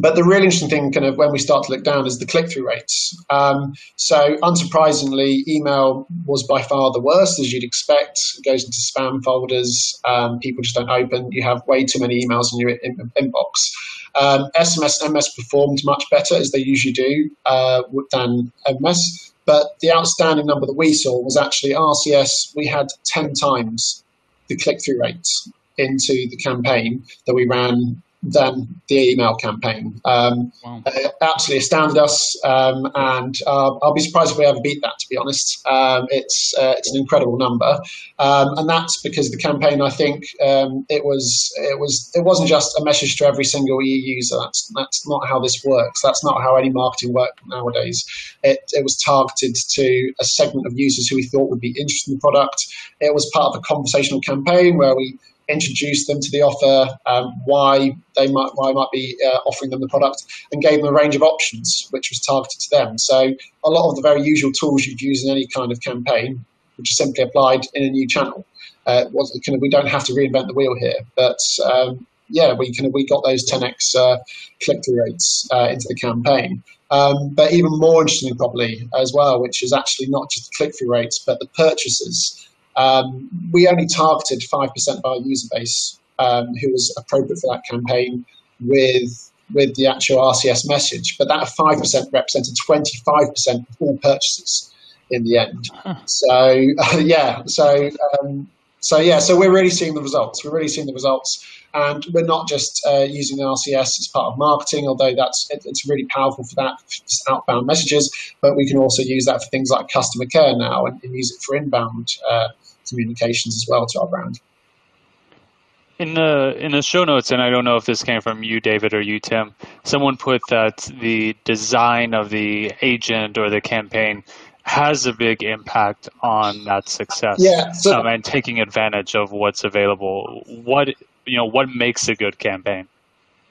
Speaker 3: but the really interesting thing, kind of, when we start to look down, is the click-through rates. Um, so, unsurprisingly, email was by far the worst, as you'd expect. It goes into spam folders. Um, people just don't open. You have way too many emails in your in- inbox. Um, SMS and MS performed much better, as they usually do, uh, than MS. But the outstanding number that we saw was actually RCS. We had 10 times the click-through rates into the campaign that we ran than the email campaign. Um, wow. uh, absolutely astounded us, um, and uh, I'll be surprised if we ever beat that. To be honest, um, it's uh, it's an incredible number, um, and that's because the campaign. I think um, it was it was it wasn't just a message to every single EE user. That's that's not how this works. That's not how any marketing works nowadays. It it was targeted to a segment of users who we thought would be interested in the product. It was part of a conversational campaign where we introduced them to the offer, um, why they might why might be uh, offering them the product, and gave them a range of options which was targeted to them. So a lot of the very usual tools you'd use in any kind of campaign, which is simply applied in a new channel. Uh, kind of we don't have to reinvent the wheel here, but um, yeah, we kind of we got those 10x uh, click through rates uh, into the campaign. Um, but even more interestingly, probably as well, which is actually not just the click through rates, but the purchases. Um, we only targeted 5% of our user base um, who was appropriate for that campaign with with the actual RCS message, but that 5% represented 25% of all purchases in the end. Huh. So uh, yeah, so um, so yeah, so we're really seeing the results. We're really seeing the results, and we're not just uh, using RCS as part of marketing, although that's it, it's really powerful for that for outbound messages. But we can also use that for things like customer care now, and, and use it for inbound uh, communications as well to our brand.
Speaker 2: In the in the show notes, and I don't know if this came from you, David, or you, Tim. Someone put that the design of the agent or the campaign has a big impact on that success.
Speaker 3: Yeah, so,
Speaker 2: um, and taking advantage of what's available. What you know, what makes a good campaign?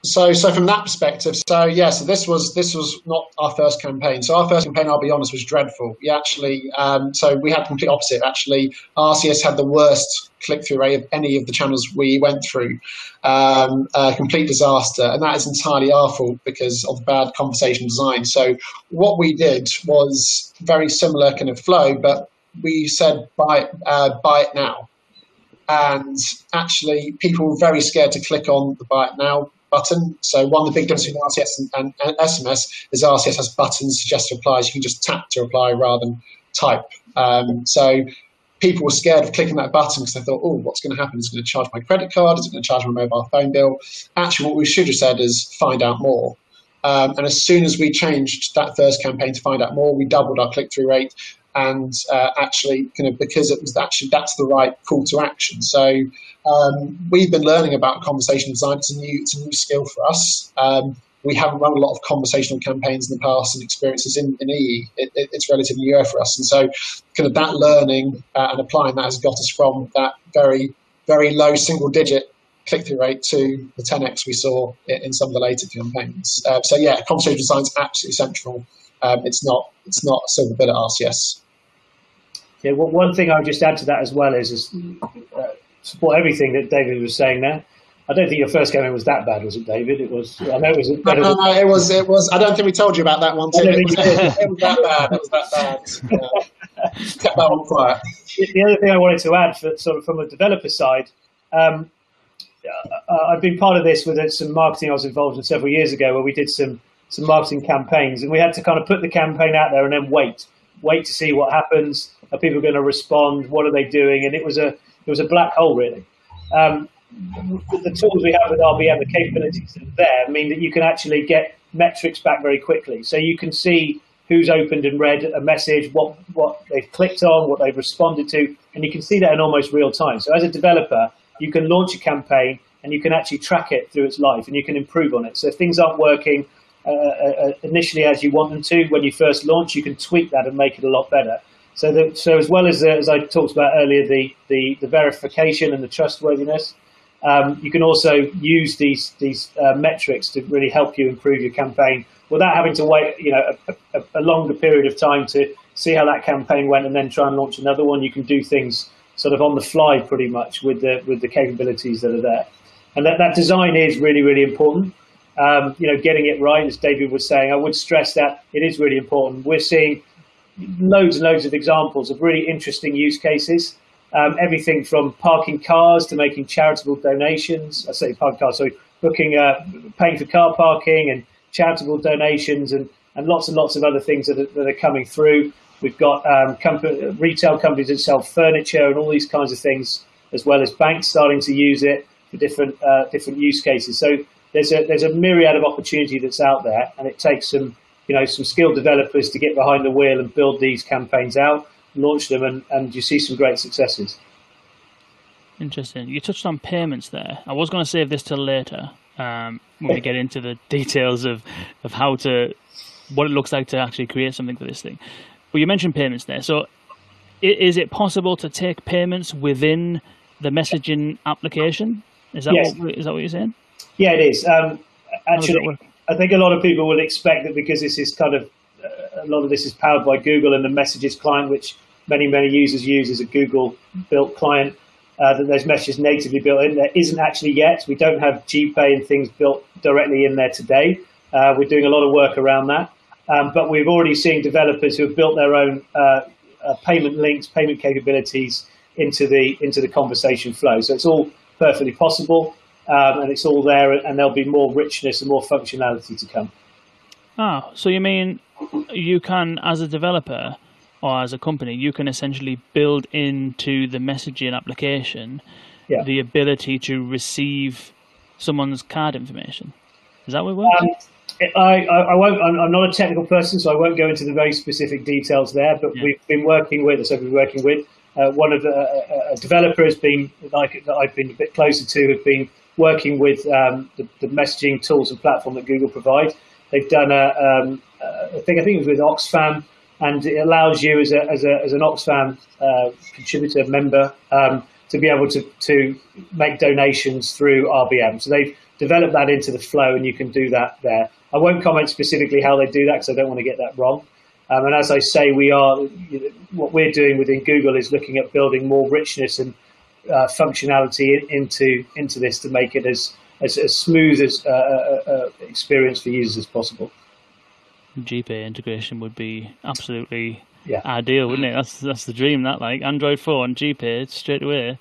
Speaker 3: so so from that perspective so yeah so this was this was not our first campaign. So our first campaign i'll be honest was dreadful. We actually um, so we had complete opposite actually. Rcs had the worst click-through rate of any of the channels we went through. Um, a complete disaster. And that is entirely our fault because of bad conversation design. So what we did was very similar kind of flow but we said buy uh, buy it now and actually people were very scared to click on the buy it now button. So one of the big differences between RCS and, and, and, SMS is RCS has buttons, suggested replies. You can just tap to reply rather than type. Um, so people were scared of clicking that button because they thought, oh, what's going to happen? Is it going to charge my credit card? Is it going to charge my mobile phone bill? Actually, what we should have said is find out more. Um, and as soon as we changed that first campaign to find out more, we doubled our click through rate and uh, actually kind of because it was actually that's the right call to action. So um, we've been learning about conversational design. It's a new it's a new skill for us. Um, we haven't run a lot of conversational campaigns in the past and experiences in, in EE. It, it, it's relatively new for us, and so kind of that learning uh, and applying that has got us from that very very low single digit click through rate to the 10x we saw in, some of the later campaigns. Uh, so yeah, conversational design is absolutely central. Um, it's not it's not a silver bullet RCS.
Speaker 4: Yeah, well, one thing I would just add to that as well is, is uh, support everything that David was saying there. I don't think your first game was that bad, was it, David? It was. I know it was.
Speaker 3: No, no, no, it was. It was. I don't think we told you about that one. Too. It, was, it was that bad. It was that bad. Yeah. Kept that one quiet.
Speaker 4: The other thing I wanted to add, for, sort of from a developer side, um, uh, I've been part of this with some marketing I was involved in several years ago, where we did some some marketing campaigns, and we had to kind of put the campaign out there and then wait wait to see what happens. Are people going to respond? What are they doing? And it was a it was a black hole really. Um, the tools we have with RBM, the capabilities there, mean that you can actually get metrics back very quickly. So you can see who's opened and read a message, what what they've clicked on, what they've responded to, and you can see that in almost real time. So as a developer, you can launch a campaign and you can actually track it through its life and you can improve on it. So if things aren't working uh, uh, initially as you want them to when you first launch, you can tweak that and make it a lot better. So, so as well as, uh, as I talked about earlier, the, the, the verification and the trustworthiness, um, you can also use these these uh, metrics to really help you improve your campaign without having to wait, you know, a, a, a, longer period of time to see how that campaign went and then try and launch another one. You can do things sort of on the fly, pretty much, with the with the capabilities that are there, and that, that design is really really important. Um, you know, getting it right, as David was saying, I would stress that it is really important. We're seeing loads and loads of examples of really interesting use cases um, everything from parking cars to making charitable donations. I say parking cars, so booking, uh, paying for car parking and charitable donations and, and lots and lots of other things that are, that are coming through. We've got um, company, retail companies that sell furniture and all these kinds of things, as well as banks starting to use it for different uh, different use cases. So there's a there's a myriad of opportunity that's out there, and it takes some you know some skilled developers to get behind the wheel and build these campaigns out launch them, and, and you see some great successes.
Speaker 1: Interesting. You touched on payments there. I was going to save this till later um, when we get into the details of, of how to, what it looks like to actually create something for this thing. But you mentioned payments there. So is it possible to take payments within the messaging application? Is that, yes. what, is that what you're saying?
Speaker 4: Yeah, it is. Um, actually, I think a lot of people will expect that because this is kind of a lot of this is powered by Google and the Messages client, which many, many users use as a Google built client. Uh, that there's messages natively built in. There isn't actually yet. We don't have GPay and things built directly in there today. Uh, we're doing a lot of work around that. Um, but we've already seen developers who have built their own uh, uh payment links, payment capabilities into the into the conversation flow. So it's all perfectly possible, um, and it's all there, and there'll be more richness and more functionality to come.
Speaker 1: Ah, so you mean you can, as a developer or as a company, you can essentially build into the messaging application yeah. the ability to receive someone's card information. Is that what it works? Um,
Speaker 4: I, I, I, won't. I'm, I'm, not a technical person, so I won't go into the very specific details there. But yeah. we've been working with, so we've been working with uh, one of the uh, a developer has been like that I've been a bit closer to, have been working with um, the, the, messaging tools and platform that Google provide. They've done a, um, I think I think it was with Oxfam, and it allows you as a as, a, as an Oxfam uh, contributor member um, to be able to to make donations through RBM. So they've developed that into the flow, and you can do that there. I won't comment specifically how they do that because I don't want to get that wrong. Um, and as I say, we are what we're doing within Google is looking at building more richness and uh, functionality into into this to make it as as, as smooth as uh, uh, uh experience for users as possible.
Speaker 1: GPay integration would be absolutely yeah. ideal, wouldn't it? That's that's the dream. That like Android phone, GPay straight away,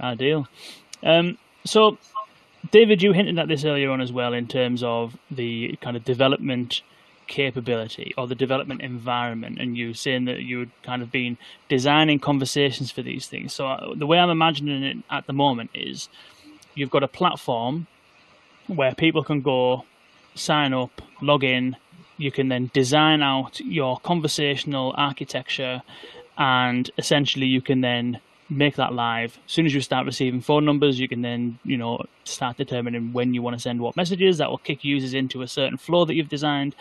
Speaker 1: ideal. Um, so, David, you hinted at this earlier on as well in terms of the kind of development capability or the development environment, and you saying that you had kind of been designing conversations for these things. So, uh, the way I'm imagining it at the moment is you've got a platform where people can go sign up, log in, you can then design out your conversational architecture and essentially you can then make that live. As soon as you start receiving phone numbers you can then you know start determining when you want to send what messages. That will kick users into a certain flow that you've designed.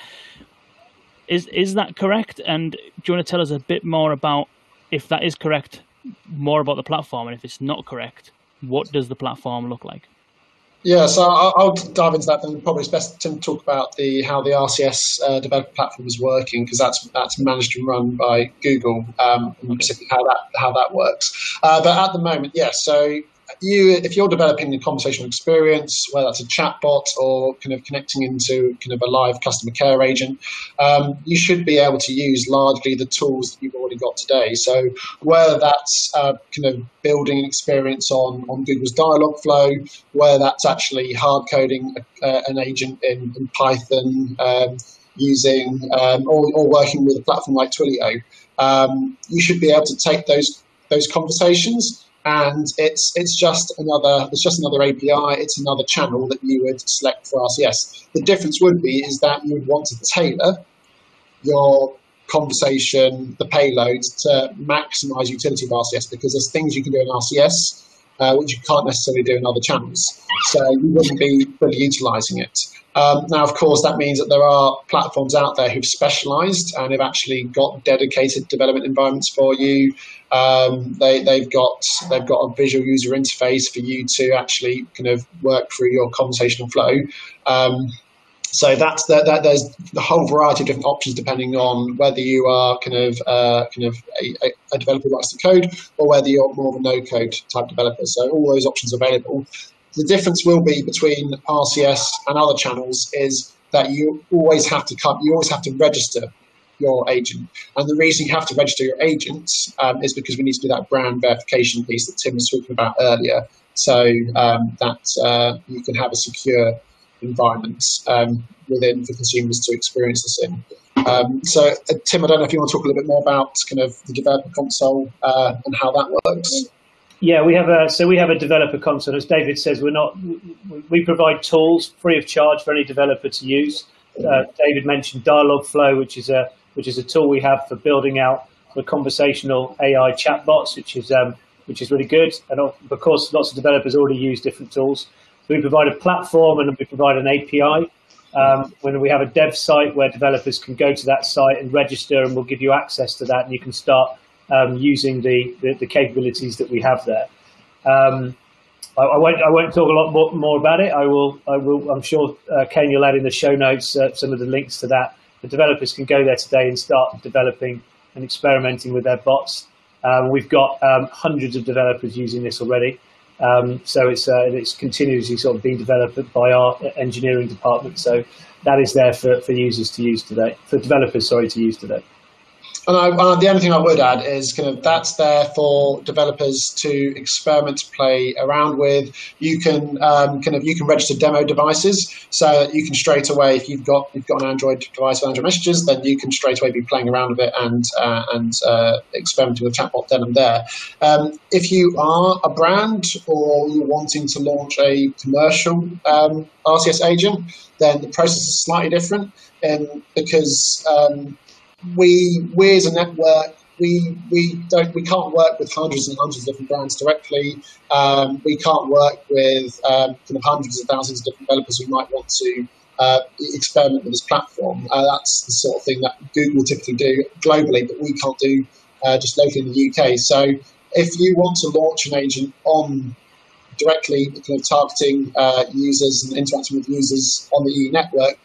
Speaker 1: Is is that correct? And do you want to tell us a bit more about if that is correct more about the platform? And if it's not correct what does the platform look like
Speaker 3: yeah, so I'll, I'll, dive into that. Then probably it's best to talk about the how the RCS uh, developer platform is working because that's that's managed and run by Google, um, and how that how that works. Uh, but at the moment, yes. Yeah, so you if you're developing a conversational experience, whether that's a chatbot or kind of connecting into kind of a live customer care agent, um, you should be able to use largely the tools that you've already got today. So whether that's uh, kind of building an experience on, on Google's Dialogflow, where that's actually hard coding uh, an agent in, in Python. Um, using um, or, or, working with a platform like Twilio, um, you should be able to take those those conversations and it's it's just another it's just another API. It's another channel that you would select for RCS. The difference would be is that you would want to tailor your conversation, the payload to maximize utility of RCS because there's things you can do in RCS uh, which you can't necessarily do in other channels. So you wouldn't be fully utilizing it. Um, now, of course, that means that there are platforms out there who've specialized and have actually got dedicated development environments for you. Um, they, they've got they've got a visual user interface for you to actually kind of work through your conversational flow. Um, so that's the, that. There's the whole variety of different options depending on whether you are kind of uh, kind of a, a, developer who writes the code or whether you're more of a no-code type developer. So all those options are available. The difference will be between RCS and other channels is that you always have to come, you always have to register your agent. And the reason you have to register your agents um, is because we need to do that brand verification piece that Tim was talking about earlier. So um, that uh, you can have a secure environment um, within for consumers to experience this in. Um, so, uh, Tim, I don't know if you want to talk a little bit more about kind of the developer console uh, and how that works.
Speaker 4: Yeah, we have a so we have a developer console. As David says, we're not we provide tools free of charge for any developer to use. Uh, David mentioned Dialogflow, which is a which is a tool we have for building out the conversational AI chatbots, which is um, which is really good. And of course, lots of developers already use different tools. So we provide a platform and we provide an API. Um, when we have a dev site where developers can go to that site and register, and we'll give you access to that, and you can start um, using the, the, the, capabilities that we have there. Um, I, I, won't I won't talk a lot more, more, about it. I will I will I'm sure uh, Kane you'll add in the show notes uh, some of the links to that. The developers can go there today and start developing and experimenting with their bots. Um, we've got um, hundreds of developers using this already. Um, so it's uh, it's continuously sort of being developed by our engineering department. So that is there for, for users to use today, for developers, sorry, to use today.
Speaker 3: And I, the only thing I would add is kind of that's there for developers to experiment, to play around with. You can um, kind of you can register demo devices, so you can straight away if you've got you've got an Android device with Android messages, then you can straight away be playing around with it and uh, and uh, experimenting with chatbot then and there. Um, if you are a brand or you're wanting to launch a commercial um, RCS agent, then the process is slightly different, because um, we we as a network we we don't we can't work with hundreds and hundreds of different brands directly. Um, we can't work with um, kind of hundreds of thousands of different developers who might want to uh, experiment with this platform. Uh, that's the sort of thing that Google typically do globally, but we can't do uh, just locally in the UK. So if you want to launch an agent on directly kind of targeting uh, users and interacting with users on the EE network,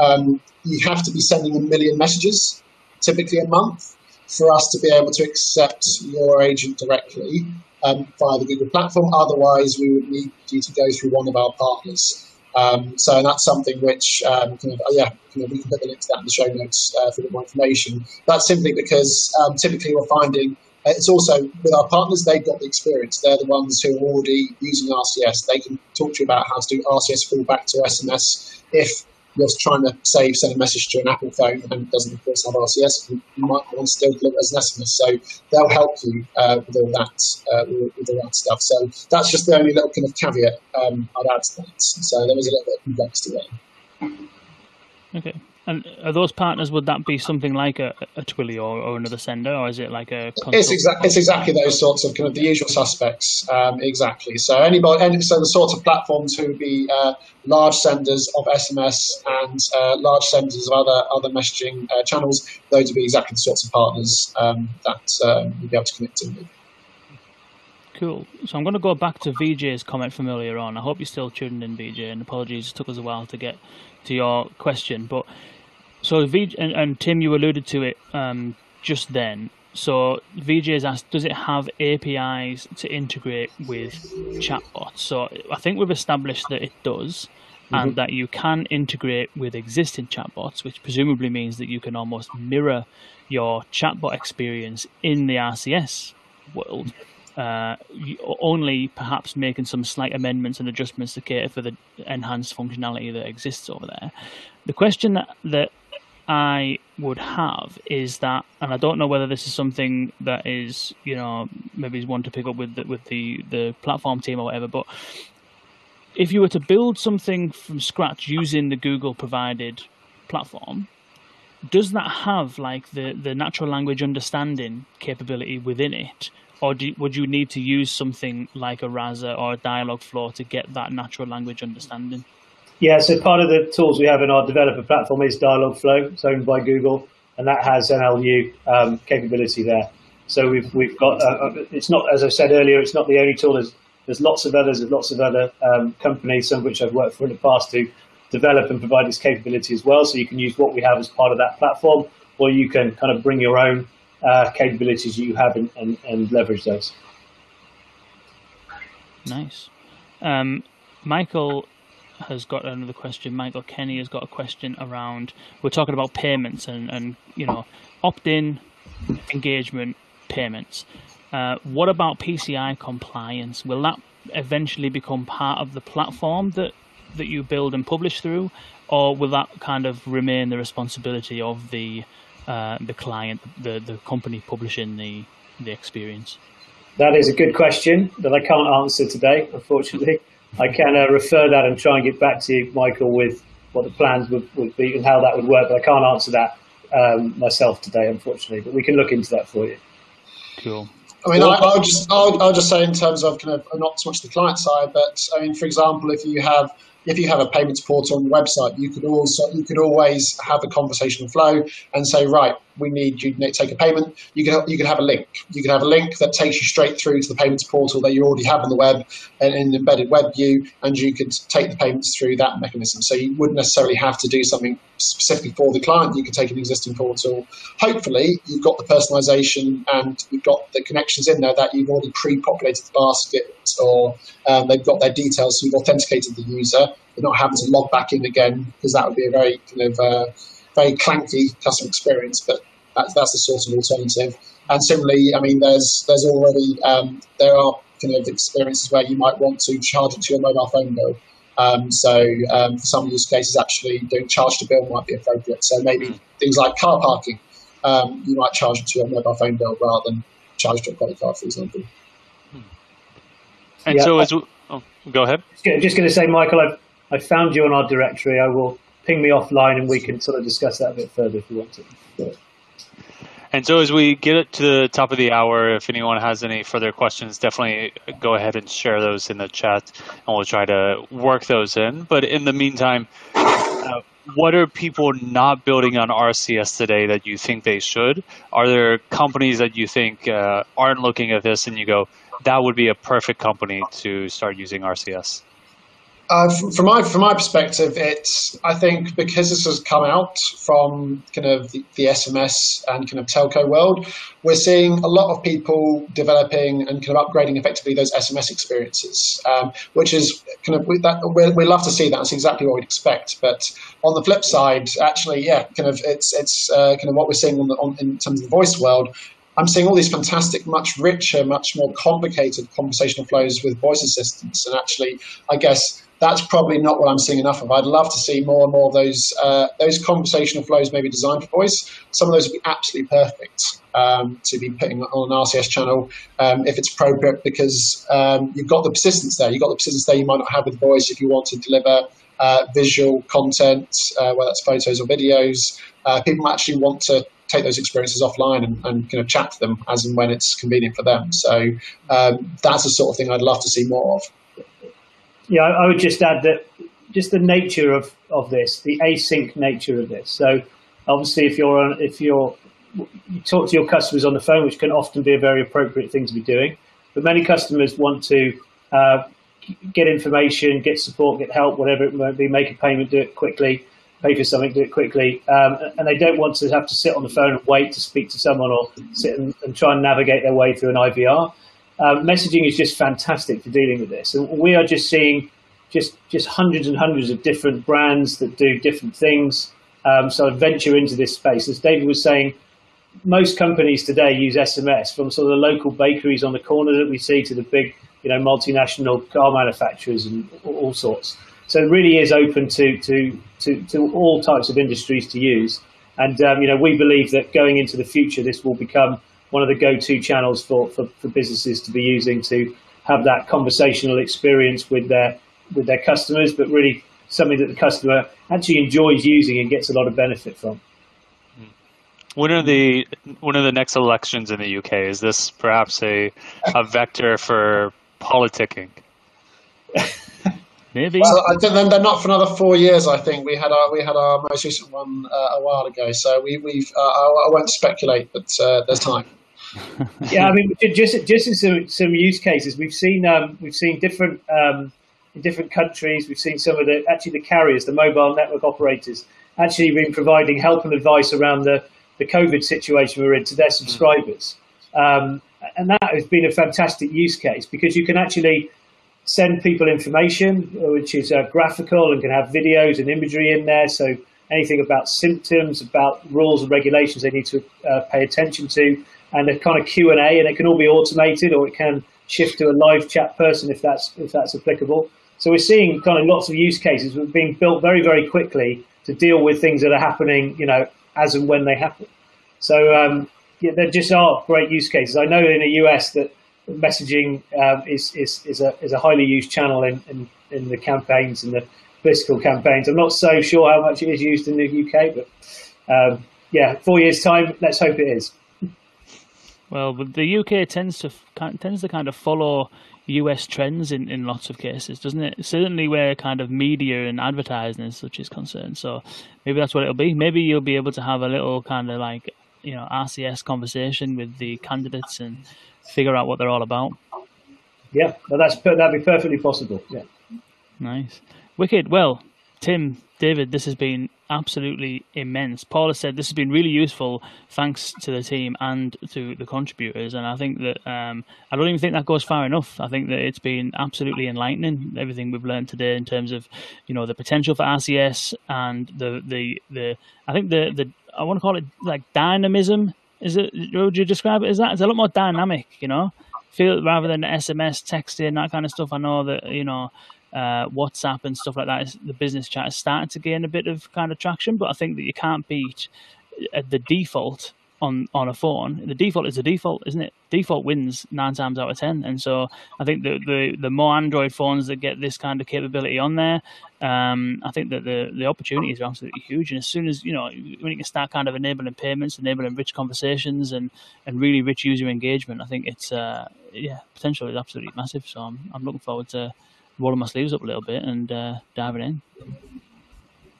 Speaker 3: um, you have to be sending a million messages typically a month, for us to be able to accept your agent directly um, via the Google platform. Otherwise, we would need you to go through one of our partners. Um, so that's something which, um, kind of, yeah, kind of, we can put the link to that in the show notes uh, for more information. That's simply because um, typically we're finding uh, it's also with our partners, they've got the experience. They're the ones who are already using RCS. They can talk to you about how to do RCS fallback to SMS if you're trying to save, send a message to an Apple phone and it doesn't, of course, have RCS, you might want to still deliver as an SMS. So they'll help you uh, with all that, uh, with, with, all that stuff. So that's just the only little kind of caveat um, I'd add to that. So there is a little bit of complexity there.
Speaker 1: Okay. And are those partners? Would that be something like a, a Twilio or, or another sender, or is it like a?
Speaker 3: It's exactly it's exactly those sorts of kind of the usual suspects. Um, exactly. So anybody, any, so the sorts of platforms who would be uh, large senders of SMS and uh, large senders of other other messaging uh, channels, those would be exactly the sorts of partners um, that um, you'd be able to connect with.
Speaker 1: Cool. So I'm going to go back to VJ's comment from earlier on. I hope you're still tuned in, VJ, and apologies, it took us a while to get to your question. But so VJ, and, and Tim, you alluded to it um, just then. So VJ has asked, does it have APIs to integrate with chatbots? So I think we've established that it does, mm-hmm. and that you can integrate with existing chatbots, which presumably means that you can almost mirror your chatbot experience in the RCS world uh, only perhaps making some slight amendments and adjustments to cater for the enhanced functionality that exists over there. The question that, that I would have is that, and I don't know whether this is something that is, you know, maybe is one to pick up with the, with the the platform team or whatever. But if you were to build something from scratch using the Google provided platform, does that have like the the natural language understanding capability within it? Or do, would you need to use something like a Rasa or a dialogue Dialogflow to get that natural language understanding?
Speaker 4: Yeah, so part of the tools we have in our developer platform is Dialogflow. It's owned by Google, and that has NLU um, capability there. So we've we've got. Uh, uh, it's not as I said earlier. It's not the only tool. There's there's lots of others. There's lots of other um, companies, some of which I've worked for in the past, to develop and provide this capability as well. So you can use what we have as part of that platform, or you can kind of bring your own uh, capabilities you have and, and, and leverage those.
Speaker 1: Nice. Um, Michael has got another question. Michael Kenny has got a question around. We're talking about payments and, and you know, opt in, engagement, payments. Uh, what about PCI compliance? Will that eventually become part of the platform that, that you build and publish through, or will that kind of remain the responsibility of the uh, the client, the the company publishing the the experience?
Speaker 4: That is a good question that I can't answer today, unfortunately. I can uh, refer that and try and get back to you, Michael, with what the plans would, would be and how that would work. But I can't answer that um, myself today, unfortunately. But we can look into that for you.
Speaker 1: Cool.
Speaker 3: I mean, I, will just I'll, I'll just say in terms of kind of not so much the client side, but I mean, for example, if you have if you have a payments portal on your website, you could also you could always have a conversational flow and say, right, we need you to take a payment. You can you can have a link. You can have a link that takes you straight through to the payments portal that you already have on the web and in embedded web view, and you could take the payments through that mechanism. So you wouldn't necessarily have to do something specifically for the client. You could take an existing portal. Hopefully, you've got the personalization and you've got the connections in there that you've already pre-populated the basket or um, they've got their details, so you've authenticated the user. They're not having to log back in again because that would be a very kind of uh, very clanky customer experience. But that's, that's the sort of alternative. And similarly, I mean, there's there's already um, there are kind of experiences where you might want to charge it to your mobile phone bill. Um, so um, for some use cases, actually doing charge to bill might be appropriate. So maybe mm. things like car parking, um, you might charge it to your mobile phone bill rather than charge to a credit card, for example.
Speaker 2: And yeah, so, as oh, go ahead.
Speaker 4: Just going to say, Michael, I've I found you on our directory. I will ping me offline, and we can sort of discuss that a bit further if you want to.
Speaker 2: And so, as we get to the top of the hour, if anyone has any further questions, definitely go ahead and share those in the chat, and we'll try to work those in. But in the meantime, uh, what are people not building on RCS today that you think they should? Are there companies that you think uh, aren't looking at this and you go, that would be a perfect company to start using RCS?
Speaker 3: Uh, from my from my perspective, it's I think because this has come out from kind of the, the, SMS and kind of telco world, we're seeing a lot of people developing and kind of upgrading effectively those SMS experiences, um, which is kind of we, that we love to see that. That's exactly what we'd expect. But on the flip side, actually, yeah, kind of it's it's uh, kind of what we're seeing on the, on, in terms of the voice world. I'm seeing all these fantastic, much richer, much more complicated conversational flows with voice assistants, and actually, I guess that's probably not what I'm seeing enough of. I'd love to see more and more of those uh, those conversational flows, maybe designed for voice. Some of those would be absolutely perfect um, to be putting on an RCS channel um, if it's appropriate, because um, you've got the persistence there. You've got the persistence there you might not have with voice if you want to deliver uh, visual content, uh, whether it's photos or videos. Uh, people actually want to take those experiences offline and, and kind of chat to them as and when it's convenient for them. So um, that's the sort of thing I'd love to see more of.
Speaker 4: Yeah, I would just add that just the nature of, of this, the async nature of this. So obviously, if you're on, if you're you talk to your customers on the phone, which can often be a very appropriate thing to be doing, but many customers want to uh, get information, get support, get help, whatever it might be, make a payment, do it quickly, pay for something, do it quickly, um, and they don't want to have to sit on the phone and wait to speak to someone or sit and, and try and navigate their way through an IVR. Um, messaging is just fantastic for dealing with this. And we are just seeing just just hundreds and hundreds of different brands that do different things. Um, so I venture into this space. As David was saying, most companies today use SMS from sort of the local bakeries on the corner that we see to the big, you know, multinational car manufacturers and all sorts. So it really is open to to to, to all types of industries to use. And um, you know, we believe that going into the future, this will become one of the go-to channels for, for, for businesses to be using to have that conversational experience with their with their customers, but really something that the customer actually enjoys using and gets a lot of benefit from.
Speaker 2: When are the when are the next elections in the UK? Is this perhaps a a vector for politicking?
Speaker 1: Maybe.
Speaker 3: Well, I think they're not for another four years. I think we had our we had our most recent one uh, a while ago. So we, we've uh, I, I, won't speculate, but uh, there's time.
Speaker 4: Yeah, I mean, just just in some some use cases, we've seen um, we've seen different um, in different countries. We've seen some of the actually the carriers, the mobile network operators, actually been providing help and advice around the the COVID situation we're in to their subscribers, um, and that has been a fantastic use case because you can actually send people information which is uh, graphical and can have videos and imagery in there. So anything about symptoms, about rules and regulations they need to uh, pay attention to, and a kind of Q and A, and it can all be automated, or it can shift to a live chat person if that's if that's applicable. So we're seeing kind of lots of use cases being built very very quickly to deal with things that are happening, you know, as and when they happen. So um, yeah, there just are great use cases. I know in the US that messaging um, is, is, is, a, is a highly used channel in, in, in the campaigns and the political campaigns. I'm not so sure how much it is used in the UK, but um, yeah, four years' time, let's hope it is.
Speaker 1: Well, the UK tends to tends to kind of follow US trends in, in lots of cases, doesn't it? Certainly where kind of media and advertising and such is concerned. So maybe that's what it'll be. Maybe you'll be able to have a little kind of like you know RCS conversation with the candidates and figure out what they're all about.
Speaker 4: Yeah, well, that's that'd be perfectly possible. Yeah.
Speaker 1: Nice, wicked. Well, Tim, David, this has been absolutely immense. Paula said this has been really useful, thanks to the team and to the contributors. And I think that um, I don't even think that goes far enough. I think that it's been absolutely enlightening everything we've learned today in terms of you know the potential for RCS and the the the I think the the I want to call it like dynamism is it? Would you describe it as that? It's a lot more dynamic, you know. Feel rather than SMS, texting, that kind of stuff. I know that you know uh, WhatsApp and stuff like that. Is, the business chat is starting to gain a bit of kind of traction, but I think that you can't beat uh, the default on on a phone. The default is the default, isn't it? Default wins nine times out of ten, and so I think that the the more Android phones that get this kind of capability on there, um, I think that the the opportunities are absolutely huge. And as soon as you know when you can start kind of enabling payments, enabling rich conversations, and and really rich user engagement, I think it's uh, yeah potential is absolutely massive. So I'm I'm looking forward to rolling my sleeves up a little bit and uh, diving in.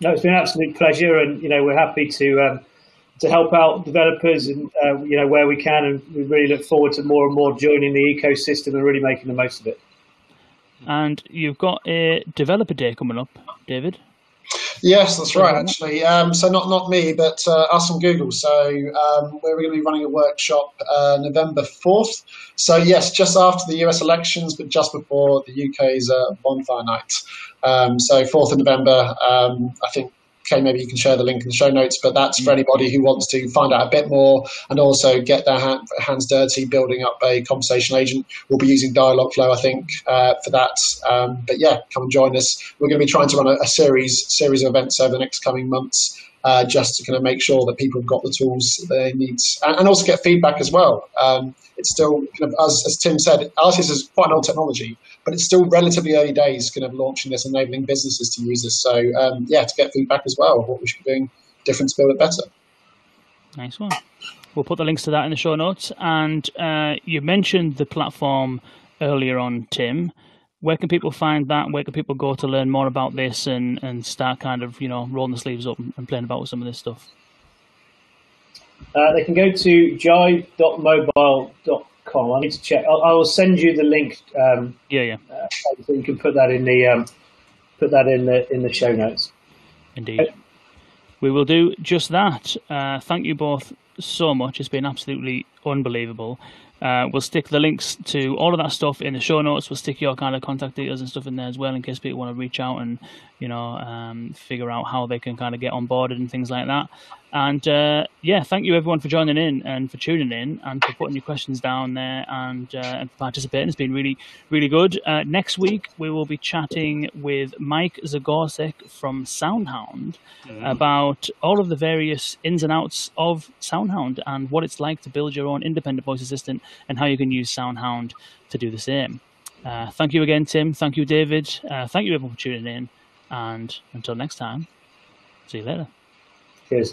Speaker 4: No, it's been an absolute pleasure, and you know we're happy to. Um, to help out developers and uh, you know where we can, and we really look forward to more and more joining the ecosystem and really making the most of it.
Speaker 1: And you've got a developer day coming up, David.
Speaker 3: Yes, that's right. Actually, um, so not not me, but uh, us and Google. So um, we're going to be running a workshop uh, November fourth. So yes, just after the US elections, but just before the UK's uh, bonfire night. Um, so fourth of November. Um, I think okay, maybe you can share the link in the show notes, but that's for anybody who wants to find out a bit more and also get their hand, hands dirty building up a conversation agent. We'll be using Dialogflow, I think, uh, for that. Um, but yeah, come and join us. We're going to be trying to run a, a series series of events over the next coming months. Uh, just to kind of make sure that people have got the tools they need and, and also get feedback as well. Um, it's still kind of, as, as Tim said, RCS is quite an old technology, but it's still relatively early days kind of launching this, enabling businesses to use this. So, um, yeah, to get feedback as well of what we should be doing different to build it better.
Speaker 1: Nice one. We'll put the links to that in the show notes. And uh, you mentioned the platform earlier on, Tim. Where can people find that? Where can people go to learn more about this and, and start kind of, you know, rolling the sleeves up and playing about with some of this stuff?
Speaker 4: Uh, they can go to jibe.mobile.com. I need to check. I'll, I will send you the link. Um,
Speaker 1: yeah, yeah.
Speaker 4: Uh, so you can put that in the um, put that in the in the show notes.
Speaker 1: Indeed, okay. we will do just that. Uh, thank you both so much. It's been absolutely unbelievable. Uh, we'll stick the links to all of that stuff in the show notes. We'll stick your kind of contact details and stuff in there as well in case people want to reach out and you know, um, figure out how they can kind of get on board and things like that. And uh, yeah, thank you everyone for joining in and for tuning in and for putting your questions down there and, uh, and participating. It's been really, really good. Uh, next week, we will be chatting with Mike Zagorsek from Soundhound mm-hmm. about all of the various ins and outs of Soundhound and what it's like to build your own independent voice assistant and how you can use Soundhound to do the same. Uh, thank you again, Tim. Thank you, David. Uh, thank you everyone for tuning in. And until next time, see you later.
Speaker 4: Cheers.